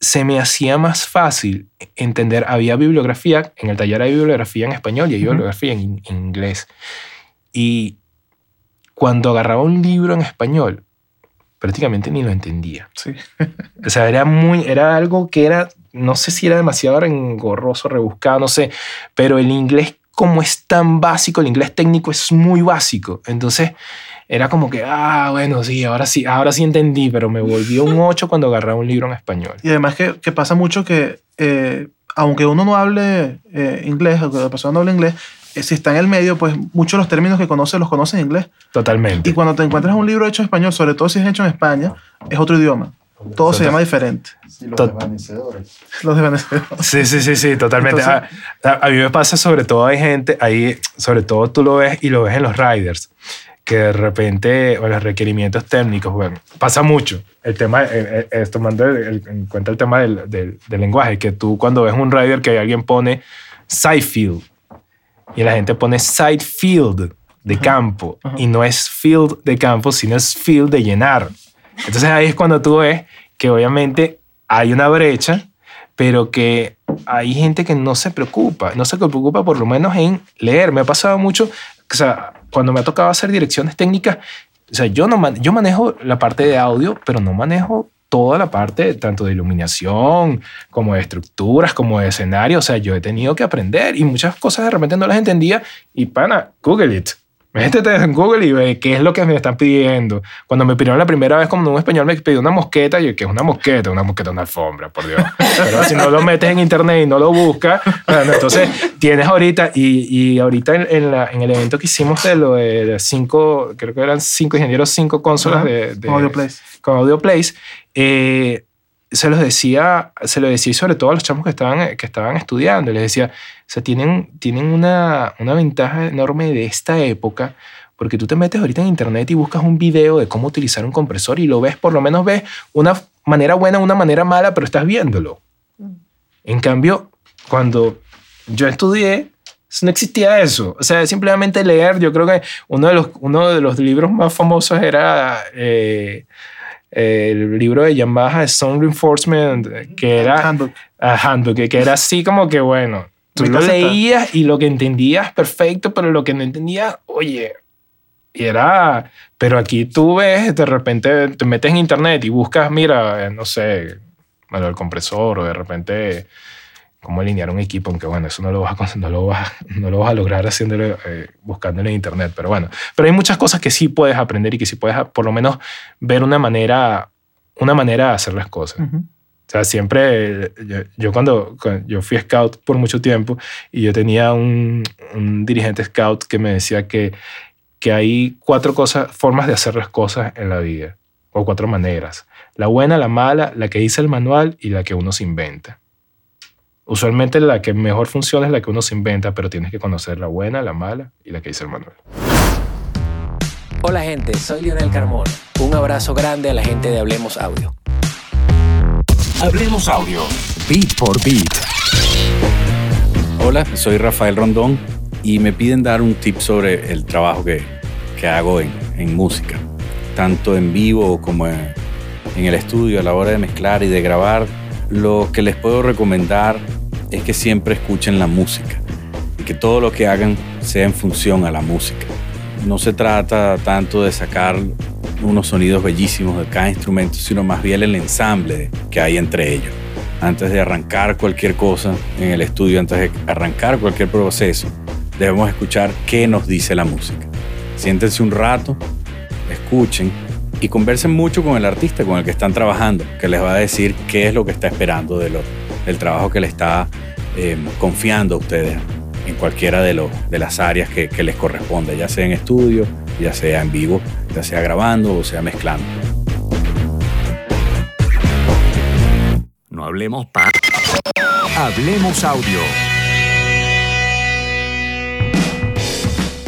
se me hacía más fácil entender. Había bibliografía, en el taller hay bibliografía en español y hay bibliografía en, en inglés. Y cuando agarraba un libro en español, prácticamente ni lo entendía. Sí. [LAUGHS] O sea, era muy, era algo que era, no sé si era demasiado engorroso, rebuscado, no sé, pero el inglés como es tan básico, el inglés técnico es muy básico. Entonces, era como que, ah, bueno, sí, ahora sí, ahora sí entendí, pero me volvió un [LAUGHS] 8 cuando agarraba un libro en español. Y además que, que pasa mucho que, eh, aunque uno no hable eh, inglés, o que la persona no hable inglés, eh, si está en el medio, pues muchos de los términos que conoce los conoce en inglés. Totalmente. Y cuando te encuentras un libro hecho en español, sobre todo si es hecho en España, es otro idioma. Todo se llama diferente. los Tot- desvanecedores. Los desvanecedores. Sí, sí, sí, sí, totalmente. Entonces- a, a- a mí me pasa sobre todo, hay gente, ahí, sobre todo tú lo ves y lo ves en los riders, que de repente, o los requerimientos técnicos, bueno, pasa mucho. El tema, eh, eh, tomando el- el- en cuenta el tema del, del- del lenguaje, que tú cuando ves un rider que alguien pone side field y la gente pone side field de campo y no es field de campo, sino es field de llenar. Entonces ahí es cuando tú ves que obviamente hay una brecha, pero que hay gente que no se preocupa, no se preocupa por lo menos en leer. Me ha pasado mucho, o sea, cuando me ha tocado hacer direcciones técnicas, o sea, yo, no yo manejo la parte de audio, pero no manejo toda la parte tanto de iluminación como de estructuras, como de escenario. O sea, yo he tenido que aprender y muchas cosas de repente no las entendía y pana, Google it. Métete en Google y ve qué es lo que me están pidiendo. Cuando me pidieron la primera vez, como un español me pidió una mosqueta, yo, que es una mosqueta? Una mosqueta, una alfombra, por Dios. Pero si no lo metes en internet y no lo buscas, bueno, entonces tienes ahorita, y, y ahorita en, en la- en el evento que hicimos de lo de, de cinco, creo que eran cinco ingenieros, cinco consolas Ajá, de, de con Audio Plays. con Audio Plays, eh, se los decía, se lo decía sobre todo a los chamos que estaban, que estaban estudiando. Les decía, o sea, tienen, tienen una, una ventaja enorme de esta época porque tú te metes ahorita en internet y buscas un video de cómo utilizar un compresor y lo ves, por lo menos ves una manera buena, una manera mala, pero estás viéndolo. En cambio, cuando yo estudié, no existía eso. O sea, simplemente leer. Yo creo que uno de los, uno de los libros más famosos era eh, el libro de Yamaha, Sound Reinforcement, que era Handbook. a Handbook, que, que era así como que, bueno, tú lo leías y lo que entendías perfecto, pero lo que no entendías, oye, y era, pero aquí tú ves, de repente te metes en internet y buscas, mira, eh, no sé, bueno, el compresor o de repente cómo alinear un equipo, aunque bueno, eso no lo vas a, no lo vas, [LAUGHS] no lo vas a lograr haciéndolo, eh, buscándolo en internet, pero bueno, pero hay muchas cosas que sí puedes aprender y que sí puedes ah, por lo menos ver una manera, una manera de hacer las cosas. Ujú. O sea, siempre, yo, yo cuando, cuando- yo fui scout por mucho tiempo y yo tenía un, un dirigente scout que me decía que, que hay cuatro cosas, formas de hacer las cosas en la vida, o cuatro maneras. La buena, la mala, la que dice el manual y la que uno se inventa. Usualmente la que mejor funciona es la que uno se inventa, pero tienes que conocer la buena, la mala y la que dice el manual. Hola gente, soy Lionel Carmona. Un abrazo grande a la gente de Hablemos Audio. Hablemos audio. Beat por beat. Hola, soy Rafael Rondón y me piden dar un tip sobre el trabajo que, que hago en, en música, tanto en vivo como en, en el estudio a la hora de mezclar y de grabar. Lo que les puedo recomendar es que siempre escuchen la música y que todo lo que hagan sea en función a la música. No se trata tanto de sacar unos sonidos bellísimos de cada instrumento, sino más bien el ensamble que hay entre ellos antes de arrancar cualquier cosa en el estudio, antes de arrancar cualquier proceso, debemos escuchar qué nos dice la música. Siéntense un rato, escuchen y conversen mucho con el artista con el que están trabajando, que les va a decir qué es lo que está esperando de lo- del trabajo que le está eh, confiando a ustedes en cualquiera de, de las áreas que, que les corresponde, ya sea en estudio, ya sea en vivo, ya sea grabando o sea mezclando. No hablemos pa. Hablemos audio.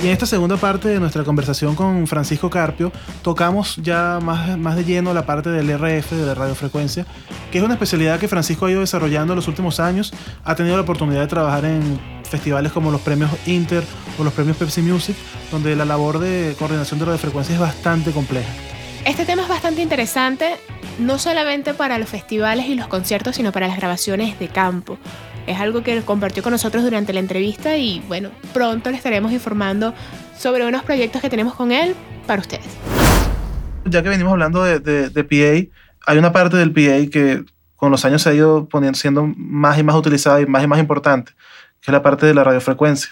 Y en esta segunda parte de nuestra conversación con Francisco Carpio, tocamos ya más, más de lleno la parte del RF, de la radiofrecuencia, que es una especialidad que Francisco ha ido desarrollando en los últimos años. Ha tenido la oportunidad de trabajar en festivales como los premios Inter o los premios Pepsi Music, donde la labor de coordinación de radiofrecuencia es bastante compleja. Este tema es bastante interesante. no solamente para los festivales y los conciertos, sino para las grabaciones de campo. Es algo que compartió con nosotros durante la entrevista y bueno, pronto le estaremos informando sobre unos proyectos que tenemos con él para ustedes. Ya que venimos hablando de, de, PA, hay una parte del PA que con los años se ha ido poniendo, siendo más y más utilizada y más y más importante, que es la parte de la radiofrecuencia,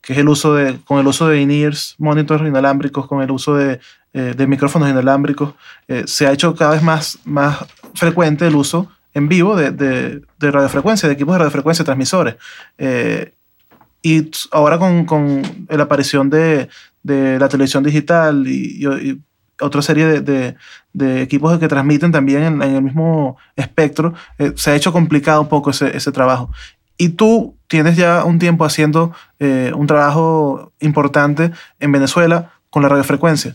que es el uso de, con el uso de in-ears, monitors inalámbricos, con el uso de, eh, de micrófonos inalámbricos, eh, se ha hecho cada vez más, más frecuente el uso en vivo de, de, de radiofrecuencia, de equipos de radiofrecuencia, transmisores. Eh, y ahora con, con, la aparición de, de, la televisión digital y, otra serie de, de, equipos que transmiten también en, en el mismo espectro, eh, se ha hecho complicado un poco ese, ese, trabajo. Y tú tienes ya un tiempo haciendo eh, un trabajo importante en Venezuela con la radiofrecuencia,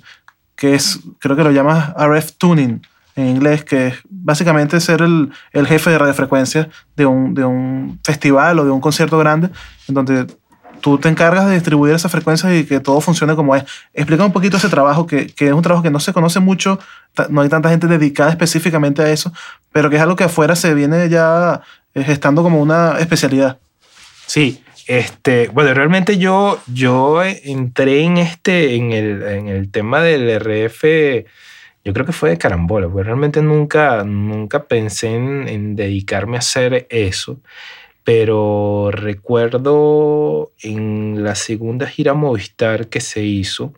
que es, creo que lo llamas RF Tuning en inglés, que es básicamente ser el, el jefe de radiofrecuencia de un, de un festival o de un concierto grande, en donde tú te encargas de distribuir esa frecuencia y que todo funcione como es. Explica un poquito ese trabajo, que, que, es un trabajo que no se conoce mucho, no hay tanta gente dedicada específicamente a eso, pero que es algo que afuera se viene ya eh, gestando como una especialidad. Sí, este, bueno, realmente yo, yo entré en, este, en, el, en el tema del RF yo creo que fue de carambola, porque realmente nunca, nunca pensé en, dedicarme a hacer eso. Pero recuerdo en la segunda gira Movistar que se hizo,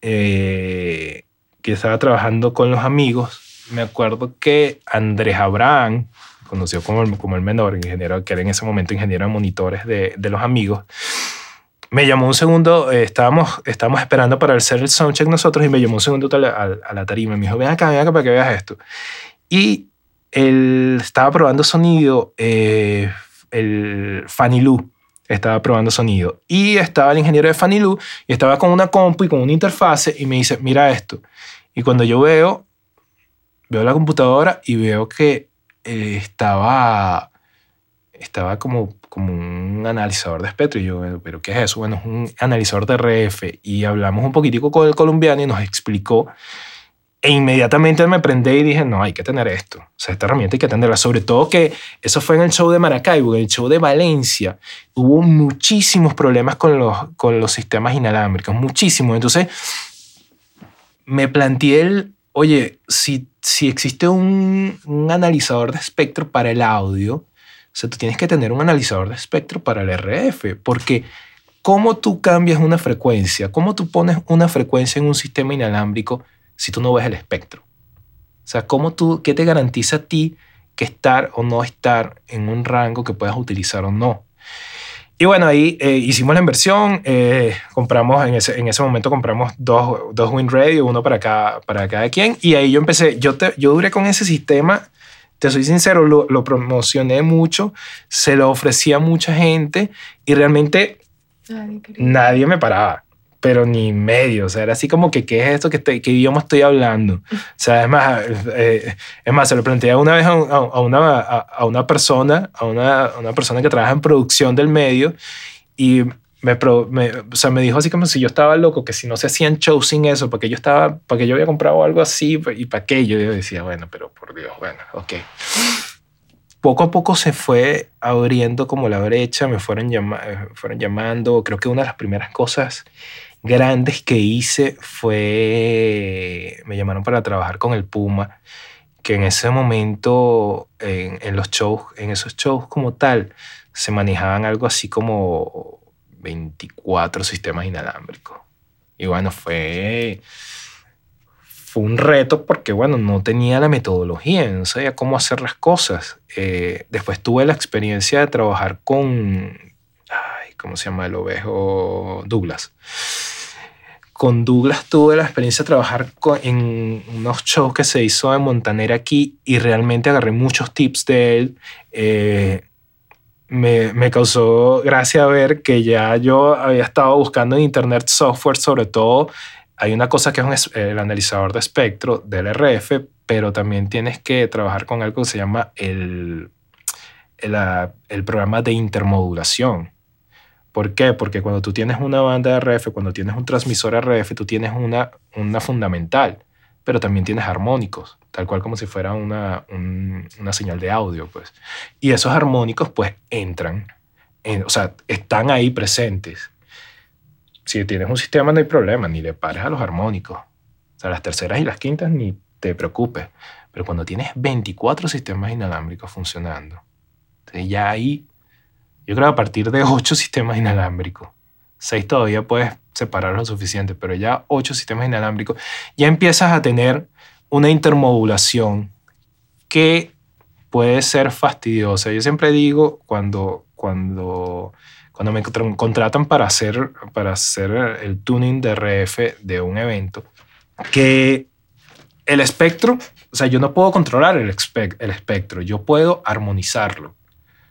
eh, que estaba trabajando con los amigos, me acuerdo que Andrés Abraham, conocido como el, como el menor, ingeniero, que era en ese momento ingeniero de monitores de, de los amigos, me llamó un segundo, eh, estábamos, estábamos esperando para hacer el soundcheck nosotros y me llamó un segundo a la, a la tarima me dijo, ven acá, ven acá para que veas esto. Y él estaba probando sonido, eh, el Fanny Lu estaba probando sonido y estaba el ingeniero de Fanny Lu y estaba con una compu y con una interfase y me dice, mira esto. Y cuando yo veo, veo la computadora y veo que eh, estaba estaba como, como un analizador de espectro. Y yo, ¿pero qué es eso? Bueno, es un analizador de RF. Y hablamos un poquitico con el colombiano y nos explicó. E inmediatamente me prendé y dije, no, hay que tener esto. O sea, esta herramienta hay que tenerla. Sobre todo que eso fue en el show de Maracaibo, en el show de Valencia. Hubo muchísimos problemas con los, con los sistemas inalámbricos, muchísimos. Entonces, me planteé el, oye, si, si existe un, un analizador de espectro para el audio, sea, tú tienes que tener un analizador de espectro para el RF, porque ¿cómo tú cambias una frecuencia? ¿Cómo tú pones una frecuencia en un sistema inalámbrico si tú no ves el espectro? O sea, ¿cómo tú, ¿qué te garantiza a ti que estar o no estar en un rango que puedas utilizar o no? Y bueno, ahí eh, hicimos la inversión, eh, compramos, en ese, en ese momento compramos dos, dos Radio, uno para cada, para cada quien, y ahí yo empecé, yo, te, yo duré con ese sistema te soy sincero, lo, lo, promocioné mucho, se lo ofrecía a mucha gente y realmente nadie, me paraba, pero ni medio. O sea, era así como que, ¿qué es esto? ¿Qué, qué idioma estoy hablando? [LAUGHS] O sea, es más, eh, es más se lo planteé una vez a, a, una, a, una persona, a una, una persona que trabaja en producción del medio y me, o sea, me dijo así como si yo estaba loco, que si no se hacían shows sin eso, porque yo estaba, porque yo había comprado algo así y para qué. Yo decía, bueno, pero por Dios, bueno, ok. Poco a poco se fue abriendo como la brecha, me fueron, fueron llamando. Creo que una de las primeras cosas grandes que hice fue, me llamaron para trabajar con el Puma, que en ese momento, en, en los shows, en esos shows como tal, se manejaban algo así como 24 sistemas inalámbricos. Y bueno, fue, fue un reto porque, bueno, no tenía la metodología, no sabía cómo hacer las cosas. Eh, después tuve la experiencia de trabajar con, ay, ¿cómo se llama el ovejo? Douglas. Con Douglas tuve la experiencia de trabajar en unos shows que se hizo en Montanera aquí y realmente agarré muchos tips de él. Eh, me, me, causó gracia ver que ya yo había estado buscando en internet software, sobre todo hay una cosa que es el analizador de espectro del RF, pero también tienes que trabajar con algo que se llama el, el, el programa de intermodulación. ¿Por qué? Porque cuando tú tienes una banda de RF, cuando tienes un transmisor RF, tú tienes una, una fundamental pero también tienes armónicos, tal cual como si fuera una, un- una señal de audio, pues. Y esos armónicos, pues, entran, en- o sea, están ahí presentes. Si tienes un sistema no hay problema, ni le pares a los armónicos. O sea, las terceras y las quintas ni te preocupes. Pero cuando tienes 24 sistemas inalámbricos funcionando, entonces ya ahí, yo creo que a partir de 8 sistemas inalámbricos, 6 todavía puedes separar lo suficiente, pero ya 8 sistemas inalámbricos, ya empiezas a tener una intermodulación que puede ser fastidiosa. Yo siempre digo cuando, cuando, cuando me contra- contratan para hacer, para hacer el tuning de RF de un evento, que el espectro, o sea, yo no puedo controlar el, el espectro, yo puedo armonizarlo.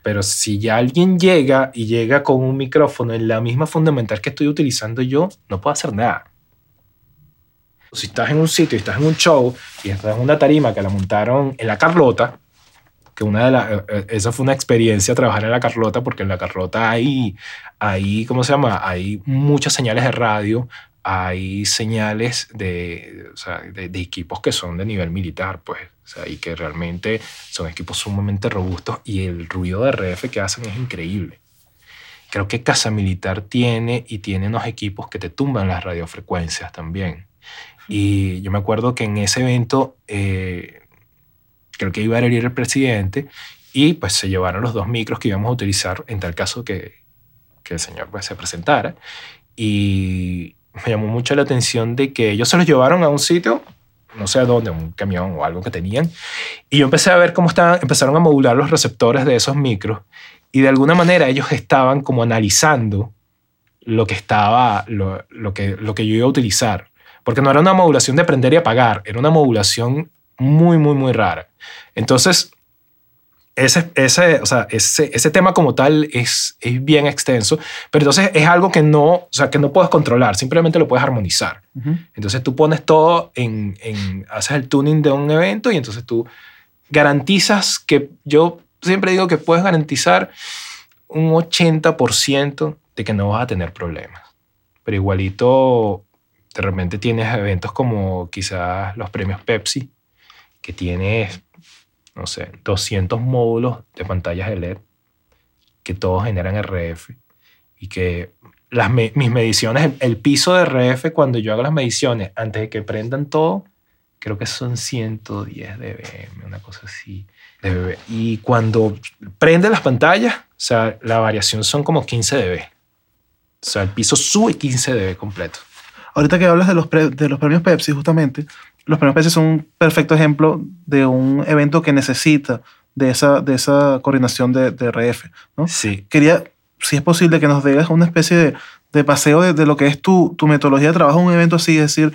Pero si ya alguien llega y llega con un micrófono en la misma fundamental que estoy utilizando yo, no puedo hacer nada. Si estás en un sitio y estás en un show y estás en una tarima que la montaron en la Carlota, que una de las, eh, eh, esa fue una experiencia trabajar en la Carlota, porque en la Carlota hay, hay, ¿cómo se llama? Hay muchas señales de radio, hay señales de, o sea, de, de equipos que son de nivel militar, pues, o sea, y que realmente son equipos sumamente robustos y el ruido de RF que hacen es increíble. Creo que Casa Militar tiene y tiene unos equipos que te tumban las radiofrecuencias también. Y yo me acuerdo que en ese evento, eh, creo que iba a ir el presidente y pues se llevaron los dos micros que íbamos a utilizar en tal caso que, que el señor pues, se presentara. Y me llamó mucho la atención de que ellos se los llevaron a un sitio, no sé dónde, un camión o algo que tenían. Y yo empecé a ver cómo estaban, empezaron a modular los receptores de esos micros. Y de alguna manera ellos estaban como analizando lo que estaba, lo, lo que, lo que yo iba a utilizar. Porque no era una modulación de prender y apagar, era una modulación muy, muy, muy rara. Entonces, ese, ese, o sea, ese, ese tema como tal es, es bien extenso, pero entonces es algo que no, o sea, que no puedes controlar, simplemente lo puedes armonizar. Ujú. Entonces tú pones todo en, en, haces el tuning de un evento y entonces tú garantizas que, yo siempre digo que puedes garantizar un 80% de que no vas a tener problemas. Pero igualito, de repente tienes eventos como quizás los premios Pepsi, que tienes, no sé, 200 módulos de pantallas de LED que todos generan RF y que las me- mis mediciones, el, piso de RF cuando yo hago las mediciones antes de que prendan todo, creo que son 110 dBm, una cosa así. Y cuando prende las pantallas, o sea, la variación son como 15 dB. O sea, el piso sube 15 dB completo. Ahorita que hablas de los, de los premios Pepsi, justamente, los premios Pepsi son un perfecto ejemplo de un evento que necesita de esa, de esa coordinación de, de RF. ¿no? Sí. Quería, si es posible, que nos digas una especie de, de paseo de, de lo que es tu, tu metodología de trabajo en un evento así, es decir,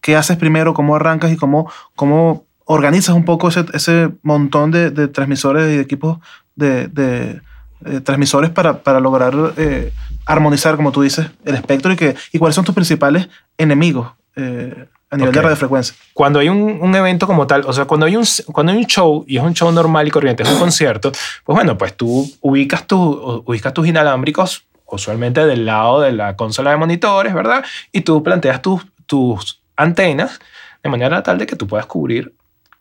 qué haces primero, cómo arrancas y cómo, cómo organizas un poco ese, ese montón de, de transmisores y de equipos de, de, eh, transmisores para, para lograr eh, armonizar, como tú dices, el espectro y, que, y cuáles son tus principales enemigos eh, a nivel Ok. de radiofrecuencia. cuando hay un, un evento como tal, o sea, cuando hay, un, cuando hay un show y es un show normal y corriente, es un concierto, pues bueno, pues tú ubicas, tu, ubicas tus inalámbricos usualmente del lado de la consola de monitores, ¿verdad? Y tú planteas tus, tus antenas de manera tal de que tú puedas cubrir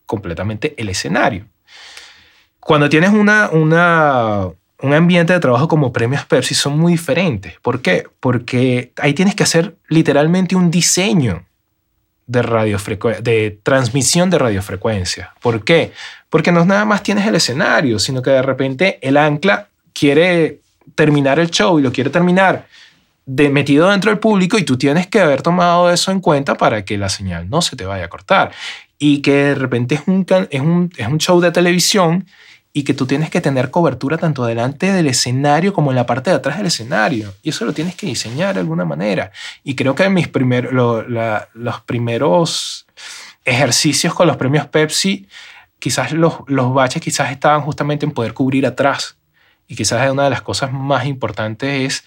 completamente el escenario. Cuando tienes una, una, un ambiente de trabajo como premios Pepsi son muy diferentes. ¿Por qué? Porque ahí tienes que hacer literalmente un diseño de, de transmisión de radiofrecuencia. ¿Por qué? Porque no nada más tienes el escenario, sino que de repente el ancla quiere terminar el show y lo quiere terminar de metido dentro del público y tú tienes que haber tomado eso en cuenta para que la señal no se te vaya a cortar. Y que de repente es un, es un, es un show de televisión y que tú tienes que tener cobertura tanto delante del escenario como en la parte de atrás del escenario. Y eso lo tienes que diseñar de alguna manera. Y creo que mis primer, lo- la- los primeros ejercicios con los premios Pepsi, quizás los, los baches quizás estaban justamente en poder cubrir atrás. Y quizás una de las cosas más importantes es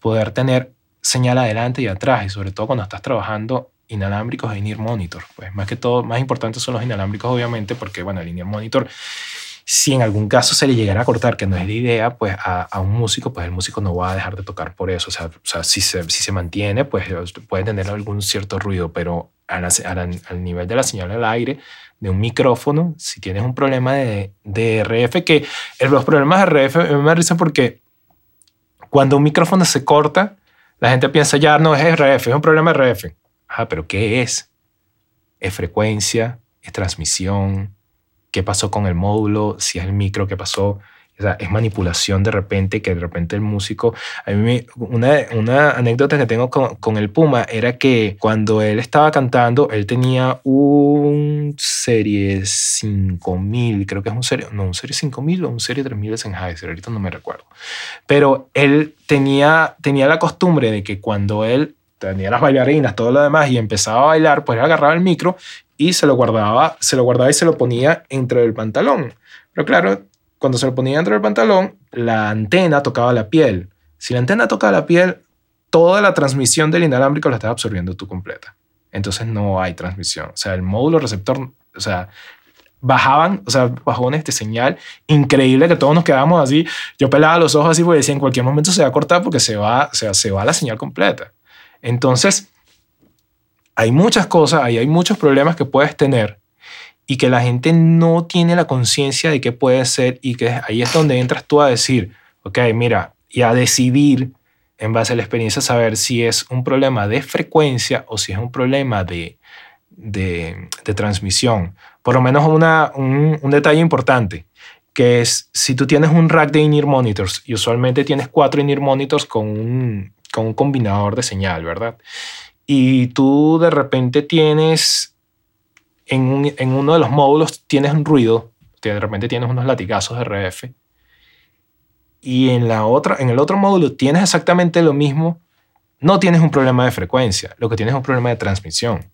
poder tener señal adelante y atrás. Y sobre todo cuando estás trabajando inalámbricos e in-ear monitor. Pues más que todo, más importantes son los inalámbricos, obviamente, porque bueno, el in-ear monitor si en algún caso se le llegara a cortar, que no es la idea, pues a, a un músico, pues el músico no va a dejar de tocar por eso. O sea, o sea si, se, si se mantiene, pues puede tener algún cierto ruido, pero a la- a la- al nivel de la señal al aire de un micrófono, si tienes un problema de, de RF, que el- los problemas de RF me risa porque cuando un micrófono se corta, la gente piensa ya no es RF, es un problema de RF. Ah, pero ¿qué es? ¿Es frecuencia? ¿Es transmisión? ¿Qué pasó con el módulo? Si es el micro, ¿qué pasó? O sea, es manipulación de repente, que de repente el músico... A mí una, anécdota que tengo con, con el Puma era que cuando él estaba cantando, él tenía un Serie 5000, creo que es un Serie... No, un Serie 5000 o un Serie 3000 de Sennheiser, ahorita no me recuerdo. Pero él tenía, tenía la costumbre de que cuando él tenía las bailarinas, todo lo demás, y empezaba a bailar, pues él agarraba el micro y se lo guardaba, se lo guardaba y se lo ponía entre el pantalón. Pero claro, cuando se lo ponía dentro del pantalón, la antena tocaba la piel. Si la antena tocaba la piel, toda la transmisión del inalámbrico la estás absorbiendo tú completa. Entonces no hay transmisión. O sea, el módulo receptor, o sea, bajaban, o sea, bajones de señal increíble que todos nos quedamos así. Yo pelaba los ojos así porque decía en cualquier momento se va a cortar porque se va, o sea, se va la señal completa. Entonces, hay muchas cosas, ahí hay muchos problemas que puedes tener y que la gente no tiene la conciencia de qué puede ser y que ahí es donde entras tú a decir, ok, mira, y a decidir en base a la experiencia saber si es un problema de frecuencia o si es un problema de, de, transmisión. Por lo menos una, un, un detalle importante, que es si tú tienes un rack de in-ear monitors y usualmente tienes cuatro in-ear monitors con un, con un combinador de señal, ¿verdad? Y tú de repente tienes en, un- en uno de los módulos tienes un ruido, que de repente tienes unos latigazos de RF, y en, la otra, en el otro módulo tienes exactamente lo mismo, no tienes un problema de frecuencia, lo que tienes es un problema de transmisión.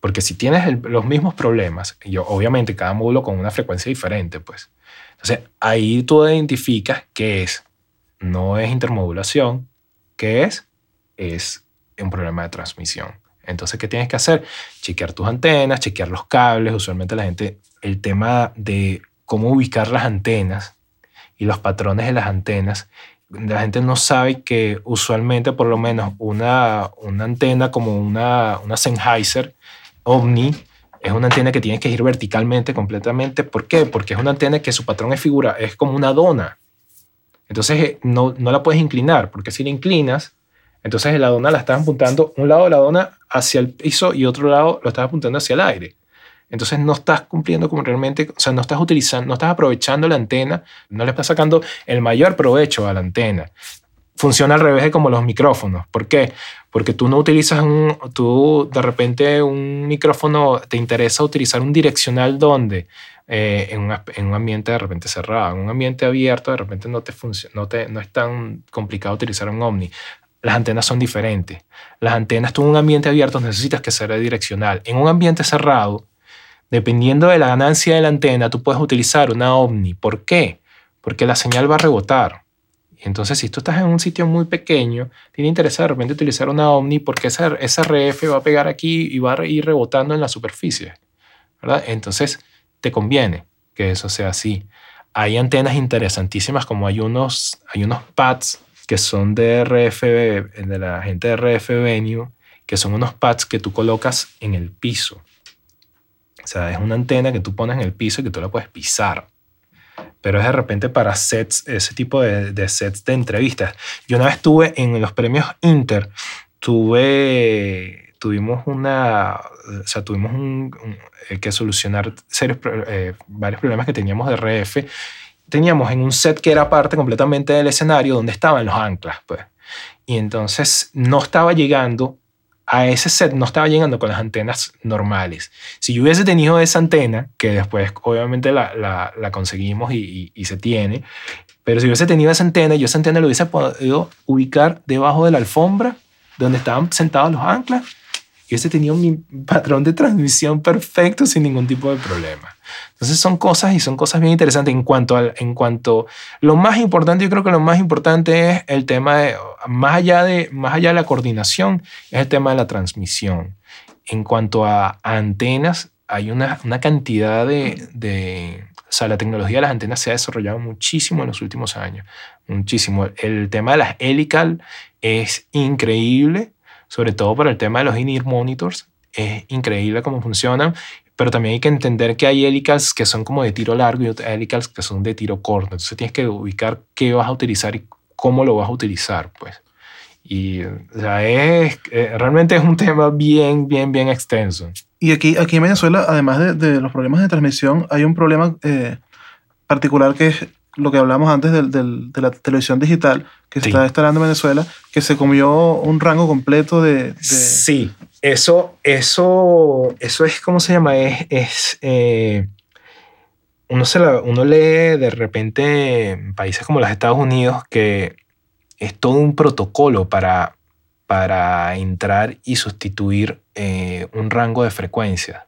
Porque si tienes los mismos problemas, y obviamente cada módulo con una frecuencia diferente, pues. Entonces ahí tú identificas qué es. No es intermodulación. ¿Qué es? Es un problema de transmisión. Entonces, ¿qué tienes que hacer? Chequear tus antenas, chequear los cables. Usualmente la gente, el tema de cómo ubicar las antenas y los patrones de las antenas, la gente no sabe que usualmente por lo menos una, una antena como una, una Sennheiser Omni es una antena que tiene que ir verticalmente completamente. ¿Por qué? Porque es una antena que su patrón es figura, es como una dona. Entonces eh, no, no la puedes inclinar, porque si la inclinas, entonces la dona la estás apuntando, un lado de la dona hacia el piso y otro lado lo estás apuntando hacia el aire. Entonces no estás cumpliendo como realmente, o sea, no estás utilizando, no estás aprovechando la antena, no le estás sacando el mayor provecho a la antena. Funciona al revés de como los micrófonos. ¿Por qué? Porque tú no utilizas un, tú de repente un micrófono, te interesa utilizar un direccional donde eh, en, un, en, un, ambiente de repente cerrado, en un ambiente abierto de repente no, te no, te, no es tan complicado utilizar un Omni. Las antenas son diferentes. Las antenas, tú en un ambiente abierto necesitas que sea direccional. En un ambiente cerrado, dependiendo de la ganancia de la antena, tú puedes utilizar una Omni. ¿Por qué? Porque la señal va a rebotar. Entonces, si tú estás en un sitio muy pequeño, tiene interés de repente utilizar una Omni porque esa, esa RF va a pegar aquí y va a ir rebotando en la superficie. ¿verdad? Entonces, te conviene que eso sea así. Hay antenas interesantísimas como hay unos, hay unos pads que son de RF, de la gente de RF Venue, que son unos pads que tú colocas en el piso. O sea, es una antena que tú pones en el piso y que tú la puedes pisar. Pero es de repente para sets, ese tipo de, de sets de entrevistas. Yo una vez estuve en los premios Inter, tuve, tuvimos una, o sea, tuvimos un, un, que solucionar serios, eh, varios problemas que teníamos de RF. Teníamos en un set que era parte completamente del escenario donde estaban los anclas, pues. Y entonces no estaba llegando a ese set no estaba llegando con las antenas normales. Si yo hubiese tenido esa antena, que después obviamente la, la, la conseguimos y, y, y, se tiene, pero si hubiese tenido esa antena, yo esa antena lo hubiese podido ubicar debajo de la alfombra donde estaban sentados los anclas y hubiese tenido un patrón de transmisión perfecto sin ningún tipo de problema. Entonces son cosas y son cosas bien interesantes en cuanto al, en cuanto lo más importante, yo creo que lo más importante es el tema de más allá de más allá de la coordinación es el tema de la transmisión. En cuanto a, a antenas, hay una, una cantidad de, de o sea, la tecnología de las antenas se ha desarrollado muchísimo en los últimos años, muchísimo. El tema de las helical es increíble, sobre todo para el tema de los in-ear monitors. es increíble cómo funcionan, pero también hay que entender que hay helicals que son como de tiro largo y otras helicals que son de tiro corto. Entonces tienes que ubicar qué vas a utilizar y cómo lo vas a utilizar, pues. Y o sea, es, eh, realmente es un tema bien, bien, bien extenso. Y aquí, aquí en Venezuela, además de, de los problemas de transmisión, hay un problema eh, particular que es lo que hablamos antes del, del, de la televisión digital que se Sí. está instalando en Venezuela, que se comió un rango completo de... de- Sí, eso, eso, eso es, ¿cómo se llama? Es, es eh, uno, se la- uno lee de repente en países como los Estados Unidos que es todo un protocolo para, para entrar y sustituir eh, un rango de frecuencia.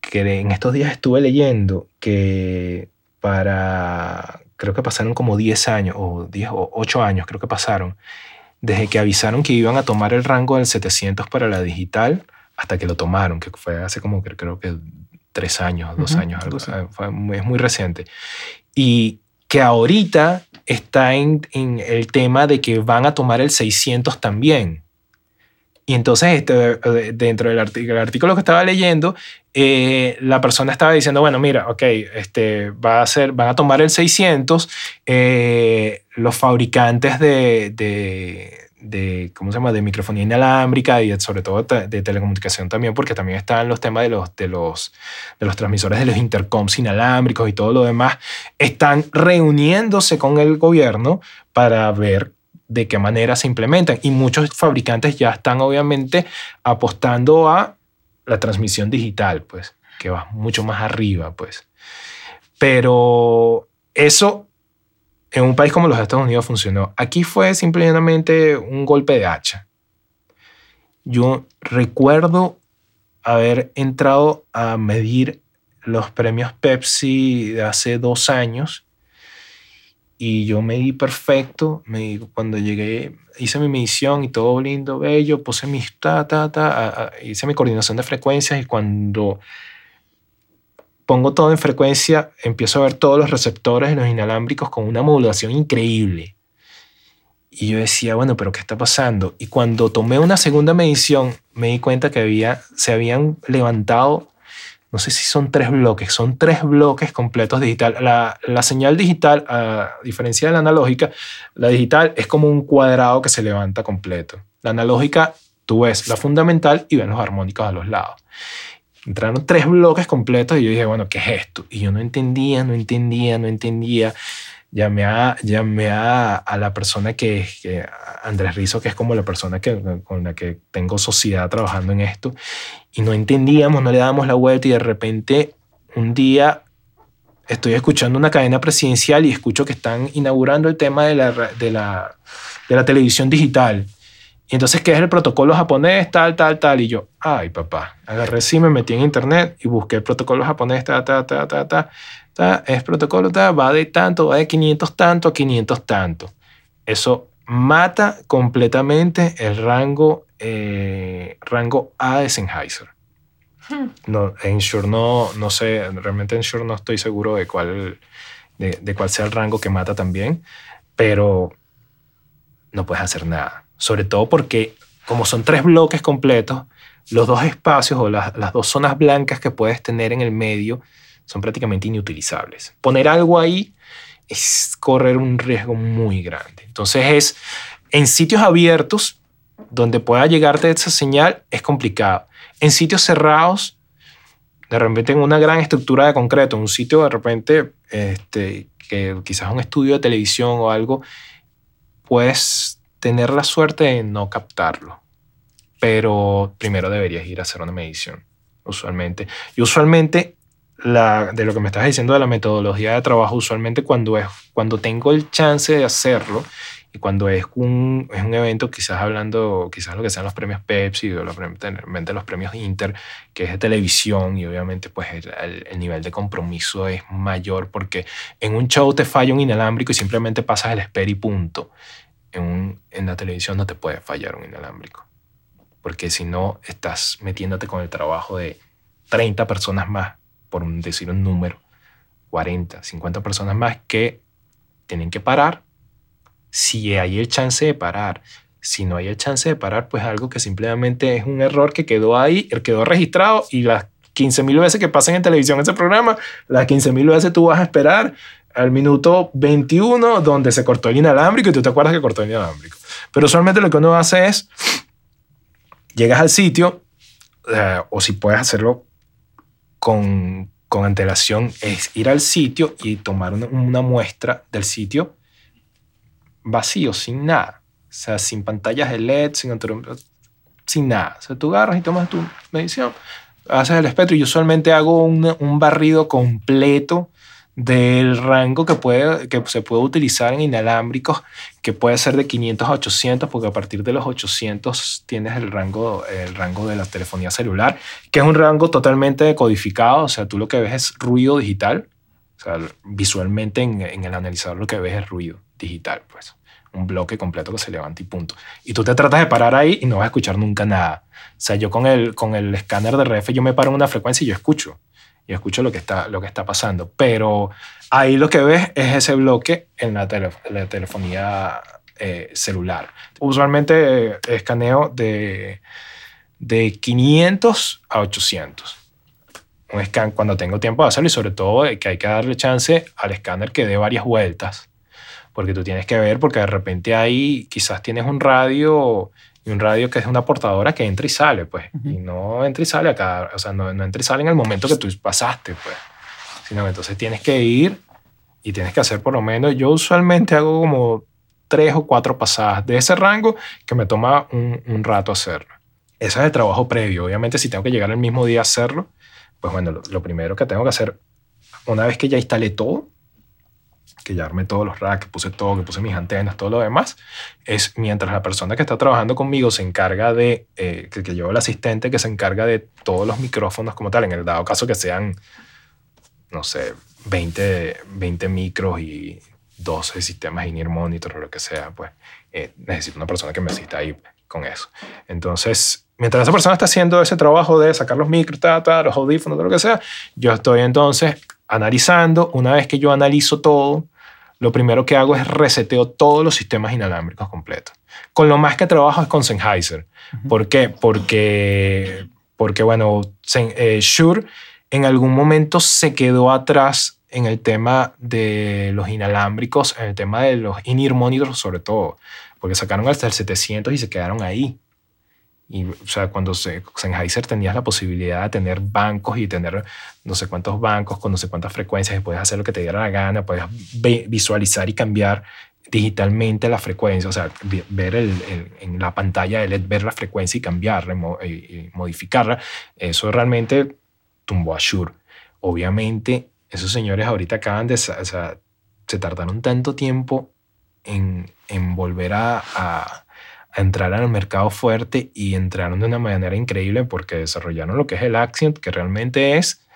Que en estos días estuve leyendo que para, creo que pasaron como 10 años, o 10 o 8 años, creo que pasaron, desde que avisaron que iban a tomar el rango del 700 para la digital hasta que lo tomaron, que fue hace como que creo que tres años, dos Ujú, años, algo, fue es muy reciente. Y que ahorita está en, en el tema de que van a tomar el 600 también. Y entonces, este, eh, dentro del artículo, que estaba leyendo, eh, la persona estaba diciendo, bueno, mira, ok, este, va a ser, van a tomar el 600, eh, los fabricantes de, de, de, ¿cómo se llama?, de microfonía inalámbrica y sobre todo de telecomunicación también, porque también están los temas de los, de los, de los transmisores de los intercoms inalámbricos y todo lo demás, están reuniéndose con el gobierno para ver de qué manera se implementan. Y muchos fabricantes ya están obviamente apostando a la transmisión digital, pues, que va mucho más arriba, pues. Pero eso en un país como los Estados Unidos funcionó. Aquí fue simplemente un golpe de hacha. Yo recuerdo haber entrado a medir los premios Pepsi de hace dos años y yo medí perfecto. Me, cuando llegué, hice mi medición y todo lindo, bello, puse mis ta, ta, ta, a- a- hice mi coordinación de frecuencias y cuando pongo todo en frecuencia, empiezo a ver todos los receptores de los inalámbricos con una modulación increíble. Y yo decía, bueno, pero ¿qué está pasando? Y cuando tomé una segunda medición, me di cuenta que había, se habían levantado, no sé si son tres bloques, son tres bloques completos digital. La, la señal digital, a diferencia de la analógica, la digital es como un cuadrado que se levanta completo. La analógica, tú ves la fundamental y ves los armónicos a los lados. Entraron tres bloques completos y yo dije, bueno, ¿qué es esto? Y yo no entendía, no entendía, no entendía. Llamé a, llamé a, a la persona que, que Andrés Rizo, que es como la persona que, con la que tengo sociedad trabajando en esto, y no entendíamos, no le dábamos la vuelta y de repente un día estoy escuchando una cadena presidencial y escucho que están inaugurando el tema de la, de la, de la televisión digital. Y entonces, ¿qué es el protocolo japonés? Tal, tal, tal. Y yo, ay, papá. Agarré sí, me metí en internet y busqué el protocolo japonés, ta, ta, ta, ta, ta. ta es protocolo, ta, va de tanto, va de 500 tanto a 500 tanto. Eso mata completamente el rango, eh, rango A de Sennheiser. No, en Shure no, no sé, realmente en Shure no estoy seguro de cuál, de, de cuál sea el rango que mata también, pero no puedes hacer nada. Sobre todo porque como son tres bloques completos, los dos espacios o las, las dos zonas blancas que puedes tener en el medio son prácticamente inutilizables. Poner algo ahí es correr un riesgo muy grande. Entonces es en sitios abiertos donde pueda llegarte esa señal es complicado. En sitios cerrados, de repente en una gran estructura de concreto, un sitio de repente este, que quizás un estudio de televisión o algo, puedes tener la suerte de no captarlo. Pero primero deberías ir a hacer una medición, usualmente. Y usualmente, de lo que me estás diciendo de la metodología de trabajo, usualmente cuando, es, cuando tengo el chance de hacerlo y cuando es un, es un evento, quizás hablando, quizás lo que sean los premios Pepsi o realmente los premios Inter, que es de televisión y obviamente pues el, el- el nivel de compromiso es mayor porque en un show te falla un inalámbrico y simplemente pasas el esper y punto. En, un- en la televisión no te puede fallar un inalámbrico porque si no estás metiéndote con el trabajo de 30 personas más, por decir un número, 40, 50 personas más que tienen que parar. Si hay el chance de parar, Si no hay el chance de parar, pues algo que simplemente es un error que quedó ahí, quedó registrado y las 15.000 veces que pasen en televisión ese programa, las 15.000 veces tú vas a esperar al minuto 21 donde se cortó el inalámbrico y tú te acuerdas que cortó el inalámbrico. Pero usualmente lo que uno hace es, llegas al sitio, eh, o si puedes hacerlo con, con antelación, es ir al sitio y tomar una muestra del sitio vacío, sin nada. O sea, sin pantallas de LED, sin, sin nada. O sea, tú agarras y tomas tu medición, haces el espectro y yo usualmente hago un, un barrido completo del rango que, puede, que se puede utilizar en inalámbricos, que puede ser de 500 a 800, porque a partir de los 800 tienes el rango, el rango de la telefonía celular, que es un rango totalmente codificado, o sea, tú lo que ves es ruido digital, o sea, visualmente en, en el analizador lo que ves es ruido digital, pues un bloque completo que se levanta y punto. Y tú te tratas de parar ahí y no vas a escuchar nunca nada. O sea, yo con el, con el escáner de RF, yo me paro en una frecuencia y yo escucho y escucho lo que está, lo que está pasando. Pero ahí lo que ves es ese bloque en la, la telefonía eh, celular. Usualmente eh, escaneo de, de 500 a 800. Un scan cuando tengo tiempo de hacerlo y sobre todo que hay que darle chance al escáner que dé varias vueltas. Porque tú tienes que ver, porque de repente ahí quizás tienes un radio y un radio que es una portadora que entra y sale, pues. Y no entra y sale acá, o sea, no, no entra y sale en el momento que tú pasaste, pues. Sino que entonces tienes que ir y tienes que hacer por lo menos, yo usualmente hago como tres o cuatro pasadas de ese rango que me toma un, un rato hacerlo. Ese es el trabajo previo. Obviamente, si tengo que llegar el mismo día a hacerlo, pues bueno, lo, lo primero que tengo que hacer, una vez que ya instalé todo, que ya armé todos los racks, que puse todo, que puse mis antenas, todo lo demás, es mientras la persona que está trabajando conmigo se encarga de, eh, que, que llevo el asistente que se encarga de todos los micrófonos como tal, en el dado caso que sean, no sé, 20, 20 micros y 12 sistemas in-ear monitor o lo que sea, pues eh, necesito una persona que me asista ahí con eso. Entonces, mientras esa persona está haciendo ese trabajo de sacar los micros, ta, ta, los audífonos, lo que sea, yo estoy entonces analizando. Una vez que yo analizo todo, lo primero que hago es reseteo todos los sistemas inalámbricos completos. Con lo más que trabajo es con Sennheiser. ¿Por qué? Porque, porque bueno, eh, Shure en algún momento se quedó atrás en el tema de los inalámbricos, en el tema de los in-ear monitors sobre todo, porque sacaron hasta el 700 y se quedaron ahí. Y, o sea, cuando se, Sennheiser tenías la posibilidad de tener bancos y tener no sé cuántos bancos con no sé cuántas frecuencias y puedes hacer lo que te diera la gana, puedes visualizar y cambiar digitalmente la frecuencia, o sea, ver el, en la pantalla de LED, ver la frecuencia y cambiarla y modificarla, eso realmente tumbó a Shure. Obviamente, esos señores ahorita acaban de, o sea, se tardaron tanto tiempo en, en volver a, a entrar al mercado fuerte y entraron de una manera increíble porque desarrollaron lo que es el Accent, que realmente es,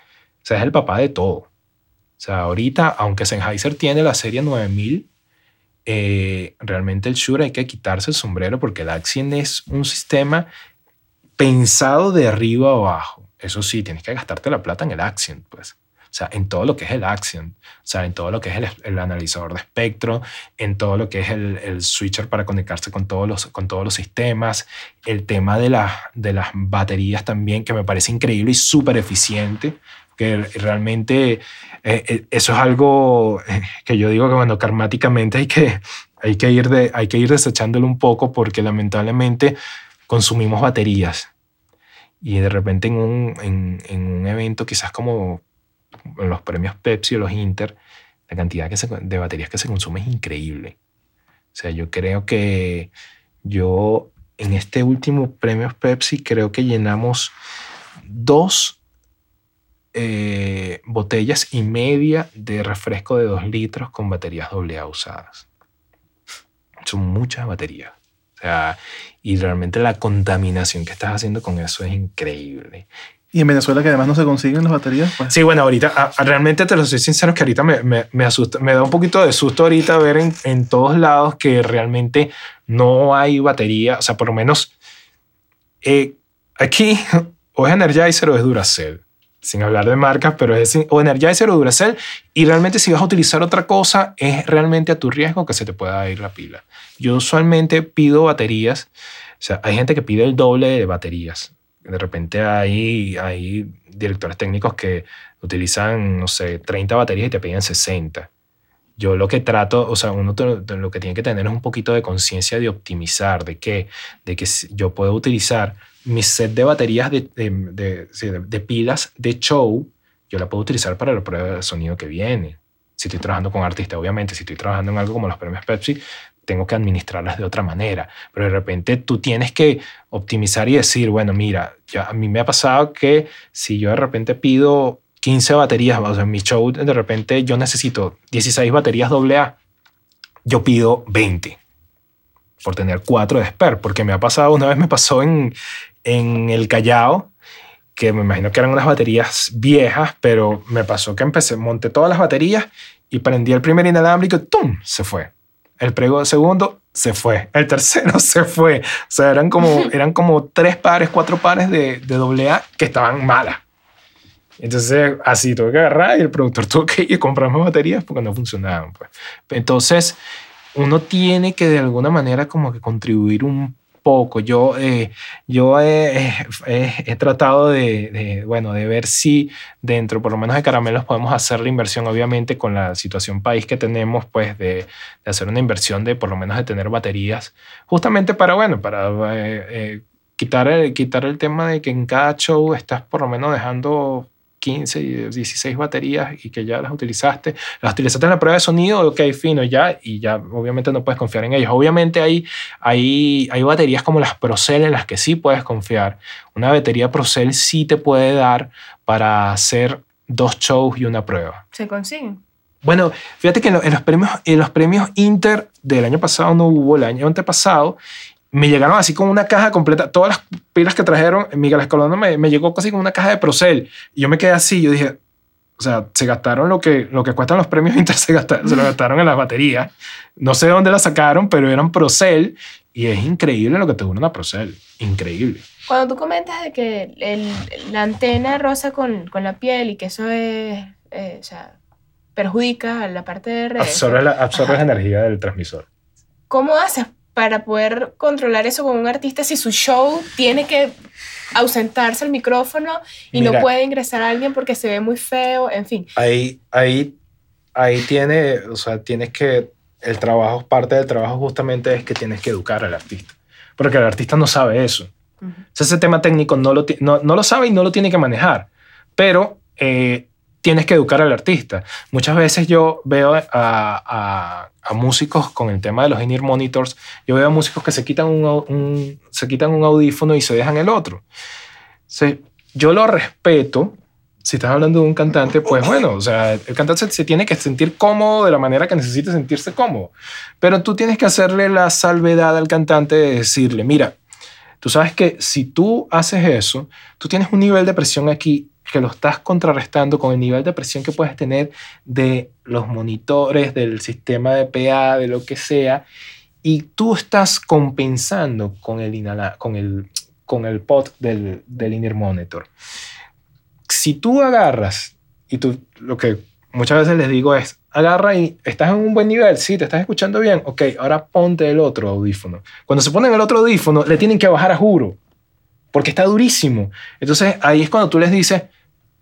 o sea, es el papá de todo. O sea, ahorita, aunque Sennheiser tiene la serie 9000, eh, realmente el Shure hay que quitarse el sombrero porque el Accent es un sistema pensado de arriba a abajo. Eso sí, tienes que gastarte la plata en el Accent, pues. O sea, en todo lo que es el Accent, o sea, en todo lo que es el, el analizador de espectro, en todo lo que es el, el, switcher para conectarse con todos los, con todos los sistemas, el tema de, la, de las baterías también, que me parece increíble y súper eficiente, que realmente eh, eh, eso es algo eh, que yo digo que, bueno, karmáticamente hay que, hay que, ir, de, hay que ir desechándolo un poco porque lamentablemente consumimos baterías. Y de repente en un, en, en un evento quizás como los premios Pepsi o los Inter, la cantidad de baterías que se consume es increíble. O sea, yo creo que yo en este último premio Pepsi creo que llenamos dos eh, botellas y media de refresco de dos litros con baterías AA usadas. Son muchas baterías. O sea, y realmente la contaminación que estás haciendo con eso es increíble. Y en Venezuela que además no se consiguen las baterías. Pues. Sí, bueno, ahorita a, a, realmente te lo soy sincero que ahorita me, me, asusta, me da un poquito de susto ahorita ver en, en todos lados que realmente no hay batería, o sea, por lo menos eh, aquí [LAUGHS] o es Energizer o es Duracell. sin hablar de marcas, pero es o Energizer o Duracell. Y realmente si vas a utilizar otra cosa, es realmente a tu riesgo que se te pueda ir la pila. Yo usualmente pido baterías. O sea, hay gente que pide el doble de baterías. De repente hay, hay directores técnicos que utilizan, no sé, 30 baterías y te piden 60. Yo lo que trato, o sea, uno lo que tiene que tener es un poquito de conciencia de optimizar, de que, de que yo puedo utilizar mi set de baterías de, de, de, pilas de show, yo la puedo utilizar para la prueba de sonido que viene. Si estoy trabajando con artistas, obviamente, si estoy trabajando en algo como los premios Pepsi, tengo que administrarlas de otra manera. Pero de repente tú tienes que optimizar y decir, bueno, mira, ya a mí me ha pasado que si yo de repente pido 15 baterías, o sea, en mi show de repente yo necesito 16 baterías AA, yo pido 20 por tener 4 de spare, porque me ha pasado, una vez me pasó en, en el Callao, que me imagino que eran unas baterías viejas, pero me pasó que empecé, monté todas las baterías y prendí el primer inalámbrico y ¡tum! se fue. El prego segundo se fue. El tercero [LAUGHS] se fue. O sea, eran como, eran como tres pares, cuatro pares de, de AA que estaban malas. Entonces, así tuve que agarrar y el productor [LAUGHS] tuvo que ir a comprar más baterías porque no funcionaban. Pues. Entonces, uno tiene que de alguna manera como que contribuir un poco. Yo, eh, yo he, he, tratado de, de, bueno, de ver si dentro, por lo menos de caramelos, podemos hacer la inversión, obviamente con la situación país que tenemos, pues de, de hacer una inversión de por lo menos de tener baterías, justamente para, bueno, para eh, eh, quitar, el, quitar el tema de que en cada show estás por lo menos dejando 15, 16 baterías y que ya las utilizaste, las utilizaste en la prueba de sonido, ok, fino, ya, y ya obviamente no puedes confiar en ellos. Obviamente hay, hay, hay baterías como las Procel en las que sí puedes confiar. Una batería Procel sí te puede dar para hacer dos shows y una prueba. ¿Se consiguen? Bueno, fíjate que en los, premios, en los premios Inter del año pasado no hubo, el año antepasado, me llegaron así con una caja completa, todas las pilas que trajeron, Miguel Escalona me, me llegó casi con una caja de Procel. Y yo me quedé así, yo dije, o sea, se gastaron lo que, lo que cuestan los premios [LAUGHS] Inter, se, gastaron, se lo gastaron en las baterías. No sé de dónde la sacaron, pero eran Procel y es increíble lo que te dura una Procel. Increíble. Cuando tú comentas de que el, la antena rosa con, con, la piel y que eso es, eh, o sea, perjudica a la parte de red. Absorbe, la, absorbe la energía del transmisor. ¿Cómo haces para poder controlar eso con un artista si su show tiene que ausentarse el micrófono y no puede ingresar a alguien porque se ve muy feo, en fin. Ahí, ahí, ahí tiene, o sea, tienes que, el trabajo, parte del trabajo justamente es que tienes que educar al artista, porque el artista no sabe eso. ese tema técnico no lo, no, no, lo sabe y no lo tiene que manejar, pero eh, tienes que educar al artista. Muchas veces yo veo a, músicos con el tema de los in-ear monitors, yo veo a músicos que se quitan un, se quitan un audífono y se dejan el otro. yo lo respeto. Si estás hablando de un cantante, pues bueno, o sea, el cantante se tiene que sentir cómodo de la manera que necesite sentirse cómodo. Pero tú tienes que hacerle la salvedad al cantante de decirle, mira, tú sabes que si tú haces eso, tú tienes un nivel de presión aquí que lo estás contrarrestando con el nivel de presión que puedes tener de los monitores, del sistema de PA, de lo que sea, y tú estás compensando con el, con el, con el pot del, del inner monitor. Si tú agarras, y tú lo que muchas veces les digo es, agarra y estás en un buen nivel, sí, te estás escuchando bien, ok, ahora ponte el otro audífono. Cuando se ponen el otro audífono, le tienen que bajar a juro, porque está durísimo. Entonces ahí es cuando tú les dices,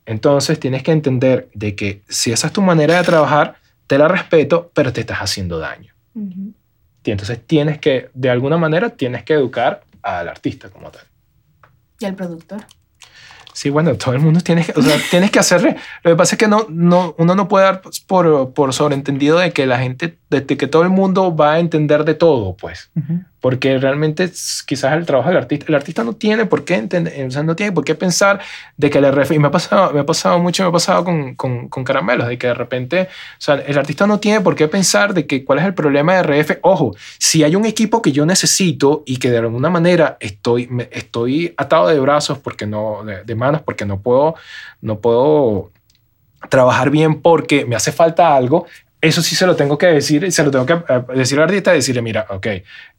entonces tienes que entender de que si esa es tu manera de trabajar, te la respeto, pero te estás haciendo daño. Y entonces tienes que, de alguna manera, tienes que educar al artista como tal. Y al productor. Sí, bueno, todo el mundo tiene que, o sea, [LAUGHS] tienes que hacerle. Lo que pasa es que no, no, uno no puede dar por, por sobreentendido de que la gente, de que todo el mundo va a entender de todo, pues porque realmente quizás el trabajo del artista, el artista no tiene por qué entender, o sea, no tiene por qué pensar de que el RF, y me ha pasado, me ha pasado mucho, me ha pasado con, con, con, caramelos, de que de repente, o sea, el artista no tiene por qué pensar de que cuál es el problema de RF. Ojo, si hay un equipo que yo necesito y que de alguna manera estoy, estoy atado de brazos porque no, de, de porque no puedo, no puedo trabajar bien porque me hace falta algo, eso sí se lo tengo que decir, se lo tengo que eh, decir al artista, decirle, mira, ok,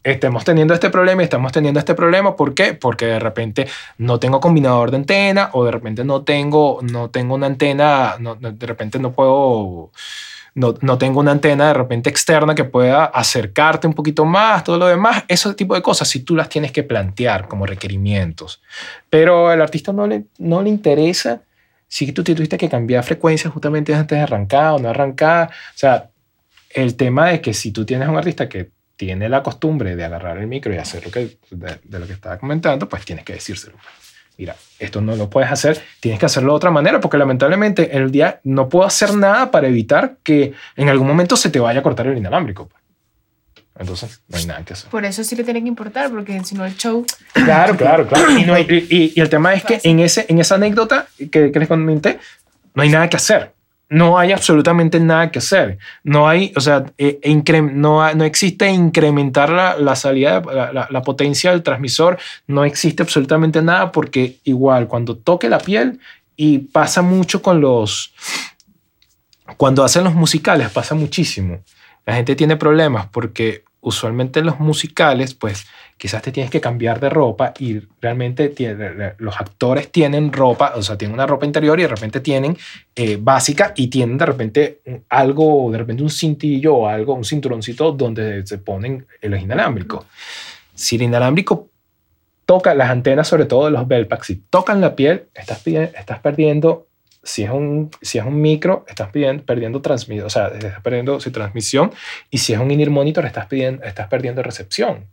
estamos teniendo este problema y estamos teniendo este problema, ¿por qué? Porque de repente no tengo combinador de antena o de repente no tengo, no tengo una antena, no, de repente no puedo, no, no, tengo una antena de repente externa que pueda acercarte un poquito más, todo lo demás, ese tipo de cosas, si tú las tienes que plantear como requerimientos. Pero al artista no le, no le interesa si tú tuviste que cambiar frecuencia justamente antes de arrancar o no arrancar. O sea, el tema de que si tú tienes un artista que tiene la costumbre de agarrar el micro y hacer lo que, de, lo que estaba comentando, pues tienes que decírselo. Mira, esto no lo puedes hacer, tienes que hacerlo de otra manera, porque lamentablemente el día no puedo hacer nada para evitar que en algún momento se te vaya a cortar el inalámbrico. Pues. Entonces, no hay nada que hacer. Por eso sí le tiene que importar, porque si no el show... [COUGHS] Claro, claro, claro. [COUGHS] Y, y, el tema es que en, ese, en esa anécdota que, que les comenté, no hay nada que hacer. No hay absolutamente nada que hacer. No hay, o sea, e, e no, no existe incrementar la, la salida, la, la, potencia del transmisor. No existe absolutamente nada porque igual cuando toque la piel y pasa mucho con los, cuando hacen los musicales pasa muchísimo. La gente tiene problemas porque usualmente en los musicales, pues quizás te tienes que cambiar de ropa y realmente los actores tienen ropa, o sea, tienen una ropa interior y de repente tienen eh, básica y tienen de repente algo, de repente un cintillo o algo, un cinturoncito donde se ponen el inalámbrico. Si el inalámbrico toca las antenas, sobre todo de los Belpax, si tocan la piel, estás, estás perdiendo si es un, si es un micro, estás pidiendo, perdiendo transmisión, o sea, estás perdiendo su transmisión, y si es un in monitor, estás, pidiendo, estás perdiendo recepción.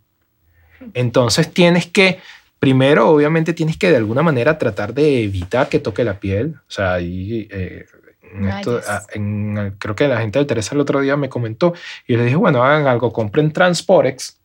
Entonces tienes que, primero, obviamente tienes que de alguna manera tratar de evitar que toque la piel, o sea, ahí... Eh, ah, creo que la gente de Teresa el otro día me comentó y le dije, bueno, hagan algo, compren Transporex,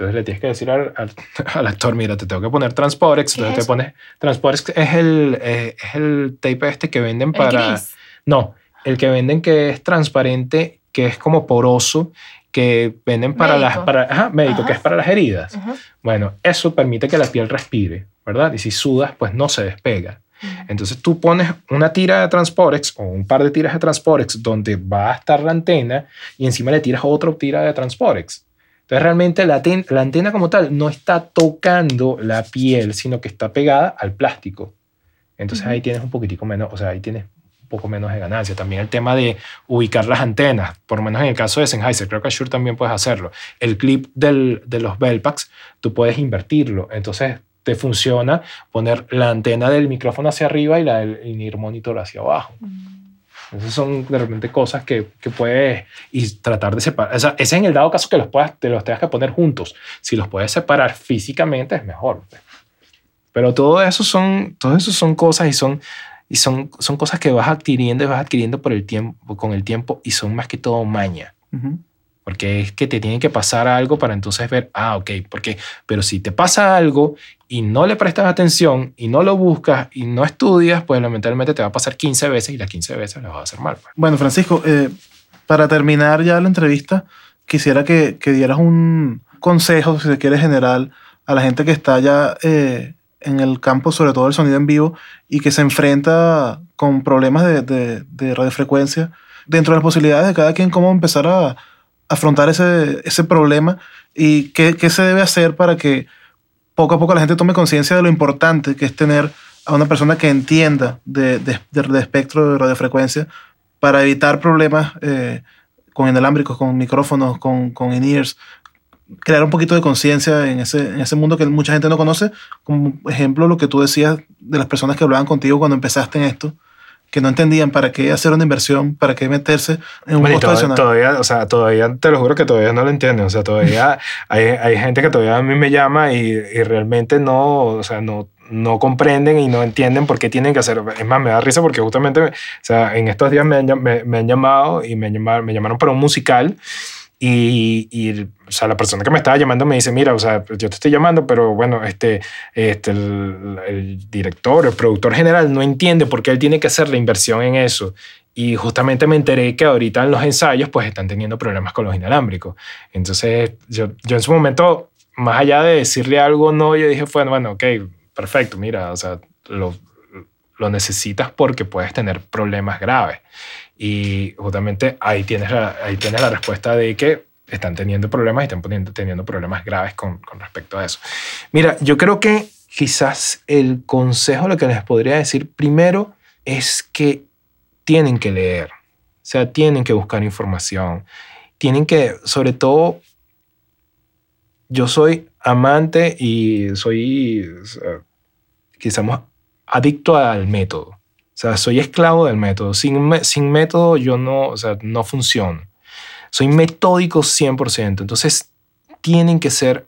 entonces le tienes que decir al, al, [LAUGHS] actor, mira, te tengo que poner Transporex. Entonces te pones... Transporex es el, eh, es el tape este que venden para... No, el que venden que es transparente, que es como poroso, que venden para las... Para, ajá, médico, que es para las heridas. Bueno, eso permite que la piel respire, ¿verdad? Y si sudas, pues no se despega. Entonces tú pones una tira de Transporex o un par de tiras de Transporex donde va a estar la antena y encima le tiras otra tira de Transporex. Entonces realmente la, la, antena como tal no está tocando la piel, sino que está pegada al plástico. Entonces ahí tienes un poquitico menos, o sea, ahí tienes poco menos de ganancia. También el tema de ubicar las antenas, por lo menos en el caso de Sennheiser, creo que Shure también puedes hacerlo. El clip del, de los Bellpacks, tú puedes invertirlo. Entonces te funciona poner la antena del micrófono hacia arriba y la del in monitor hacia abajo. Esas son de repente cosas que, que puedes y tratar de separar. O sea, ese es en el dado caso que los puedas, te los tengas que poner juntos. Si los puedes separar físicamente es mejor. Pero todo eso son, todo eso son cosas y son, y son, son cosas que vas adquiriendo y vas adquiriendo por el tiempo, con el tiempo y son más que todo maña. Porque es que te tiene que pasar algo para entonces ver, ah, ok, porque, pero si te pasa algo y no le prestas atención y no lo buscas y no estudias, pues lamentablemente te va a pasar 15 veces y las 15 veces lo vas a hacer mal. Pues. Bueno, Francisco, eh, para terminar ya la entrevista, quisiera que, que, dieras un consejo, si se quiere, general a la gente que está ya eh, en el campo, sobre todo el sonido en vivo, y que se enfrenta con problemas de, de, de radiofrecuencia, dentro de las posibilidades de cada quien, cómo empezar a afrontar ese, ese problema y qué, qué, se debe hacer para que poco a poco la gente tome conciencia de lo importante que es tener a una persona que entienda de, de, espectro de radiofrecuencia para evitar problemas eh, con inalámbricos, con micrófonos, con, con in-ears, crear un poquito de conciencia en ese, en ese mundo que mucha gente no conoce, como ejemplo lo que tú decías de las personas que hablaban contigo cuando empezaste en esto, que no entendían para qué hacer una inversión, para qué meterse en un costo adicional. Todavía, o sea, todavía, te lo juro que todavía no lo entienden. O sea, todavía [LAUGHS] hay, hay gente que todavía a mí me llama y, y realmente no, o sea, no, no comprenden y no entienden por qué tienen que hacer. Es más, me da risa porque justamente, o sea, en estos días me han, me, me han llamado y me, llamaron, me llamaron para un musical y, y, o sea, la persona que me estaba llamando me dice, mira, o sea, yo te estoy llamando, pero bueno, este, este el, director, el productor general no entiende por qué él tiene que hacer la inversión en eso. Y justamente me enteré que ahorita en los ensayos pues están teniendo problemas con los inalámbricos. Entonces yo, yo en su momento, más allá de decirle algo no, yo dije, bueno, bueno, ok, perfecto, mira, o sea, lo, lo necesitas porque puedes tener problemas graves. Y justamente ahí tienes la, ahí tienes la respuesta de que están teniendo problemas y están teniendo, teniendo problemas graves con, con respecto a eso. Mira, yo creo que quizás el consejo, lo que les podría decir primero es que tienen que leer, o sea, tienen que buscar información, tienen que, sobre todo, yo soy amante y soy, quizás, adicto al método. O sea, soy esclavo del método. Sin, sin método yo no, o sea, no funciono. Soy metódico 100%. Entonces, tienen que ser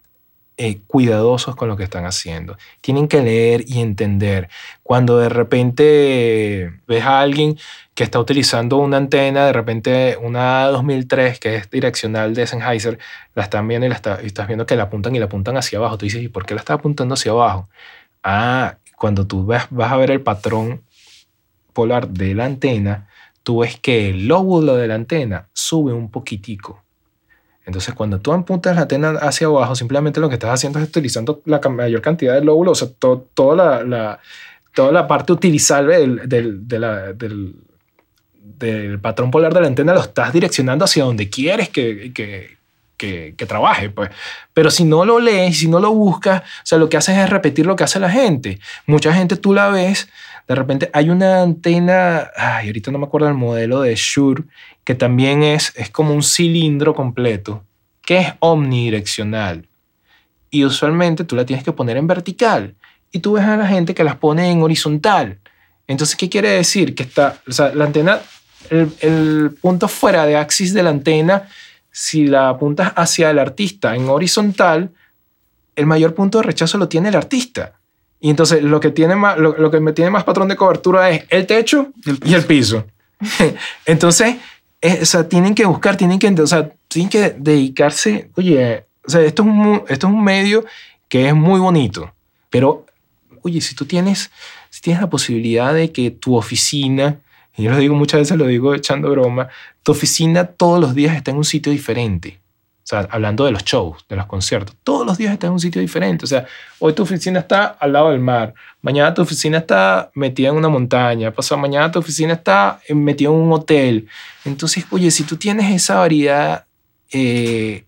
eh, cuidadosos con lo que están haciendo. Tienen que leer y entender. Cuando de repente ves a alguien que está utilizando una antena, de repente una 2003 que es direccional de Sennheiser, la están viendo y, estás viendo que la apuntan y la apuntan hacia abajo. Tú dices, ¿y por qué la está apuntando hacia abajo? Ah, cuando tú vas, a ver el patrón polar de la antena, tú ves que el lóbulo de la antena sube un poquitico. Entonces, cuando tú apuntas la antena hacia abajo, simplemente lo que estás haciendo es utilizando la mayor cantidad de lóbulos, o sea, toda, la, toda la parte utilizable del, del, patrón polar de la antena lo estás direccionando hacia donde quieres que, que, trabaje. Pues. Pero si no lo lees, si no lo buscas, o sea, lo que haces es repetir lo que hace la gente. Mucha gente tú la ves de repente hay una antena, ay, ahorita no me acuerdo el modelo de Shure, que también es, es como un cilindro completo, que es omnidireccional. Y usualmente tú la tienes que poner en vertical. Y tú ves a la gente que las pone en horizontal. Entonces, ¿qué quiere decir? Que está, o sea, la antena, el, el punto fuera de axis de la antena, si la apuntas hacia el artista en horizontal, el mayor punto de rechazo lo tiene el artista. Y entonces lo que tiene más, lo, que me tiene más patrón de cobertura es el techo y el piso. [LAUGHS] entonces, o sea, tienen que buscar, tienen que, o sea, tienen que dedicarse, oye, o sea, esto es, un, esto es un medio que es muy bonito, pero, oye, si tú tienes, si tienes la posibilidad de que tu oficina, y yo lo digo muchas veces, lo digo echando broma, tu oficina todos los días está en un sitio diferente. O sea, hablando de los shows, de los conciertos, todos los días está en un sitio diferente. O sea, hoy tu oficina está al lado del mar, mañana tu oficina está metida en una montaña, pasado mañana tu oficina está metida en un hotel. Entonces, oye, si tú tienes esa variedad eh,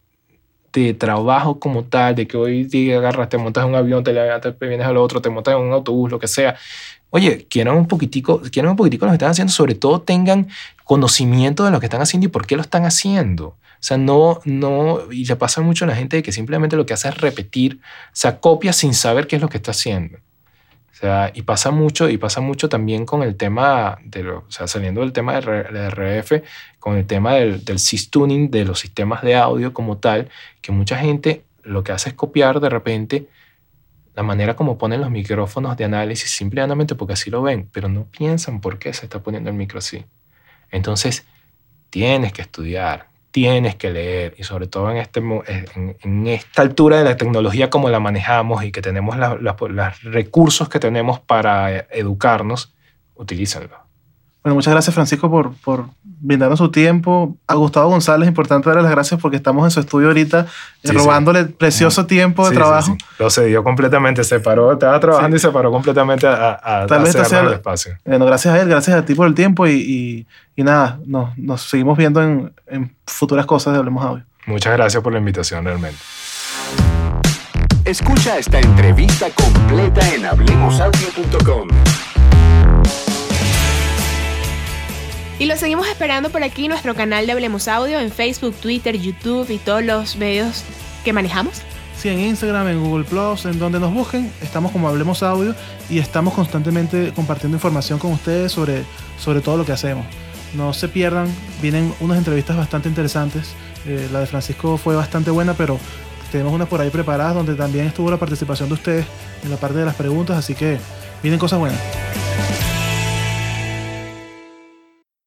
de trabajo como tal, de que hoy te agarras, te montas en un avión, te, te vienes al otro, te montas en un autobús, lo que sea. Oye, quieran un poquitico, quieran un poquitico lo que están haciendo, sobre todo tengan conocimiento de lo que están haciendo y por qué lo están haciendo. O sea, no, no, y le pasa mucho a la gente de que simplemente lo que hace es repetir, se copia sin saber qué es lo que está haciendo. O sea, y pasa mucho, y pasa mucho también con el tema, de lo, o sea, saliendo del tema de RF, con el tema del, del tuning de los sistemas de audio como tal, que mucha gente lo que hace es copiar de repente la manera como ponen los micrófonos de análisis simplemente porque así lo ven, pero no piensan por qué se está poniendo el micro así. Entonces, tienes que estudiar, tienes que leer y sobre todo en, este, en, esta altura de la tecnología como la manejamos y que tenemos los recursos que tenemos para educarnos, utilícenlo. Bueno, muchas gracias Francisco por, por brindarnos su tiempo. A Gustavo González, importante darle las gracias porque estamos en su estudio ahorita eh, robándole precioso tiempo de trabajo. Lo cedió completamente, se paró, estaba trabajando y se paró completamente a, a, Tal vez el espacio. Bueno, gracias a él, gracias a ti por el tiempo y, y, nada, nos, nos, seguimos viendo en, en futuras cosas de Hablemos Audio. Muchas gracias por la invitación realmente. Escucha esta entrevista completa en hablemosaudio.com. Y lo seguimos esperando por aquí, nuestro canal de Hablemos Audio en Facebook, Twitter, YouTube y todos los medios que manejamos. Sí, en Instagram, en Google Plus, en donde nos busquen, estamos como Hablemos Audio y estamos constantemente compartiendo información con ustedes sobre, sobre todo lo que hacemos. No se pierdan, vienen unas entrevistas bastante interesantes. Eh, la de Francisco fue bastante buena, pero tenemos unas por ahí preparadas donde también estuvo la participación de ustedes en la parte de las preguntas, así que vienen cosas buenas.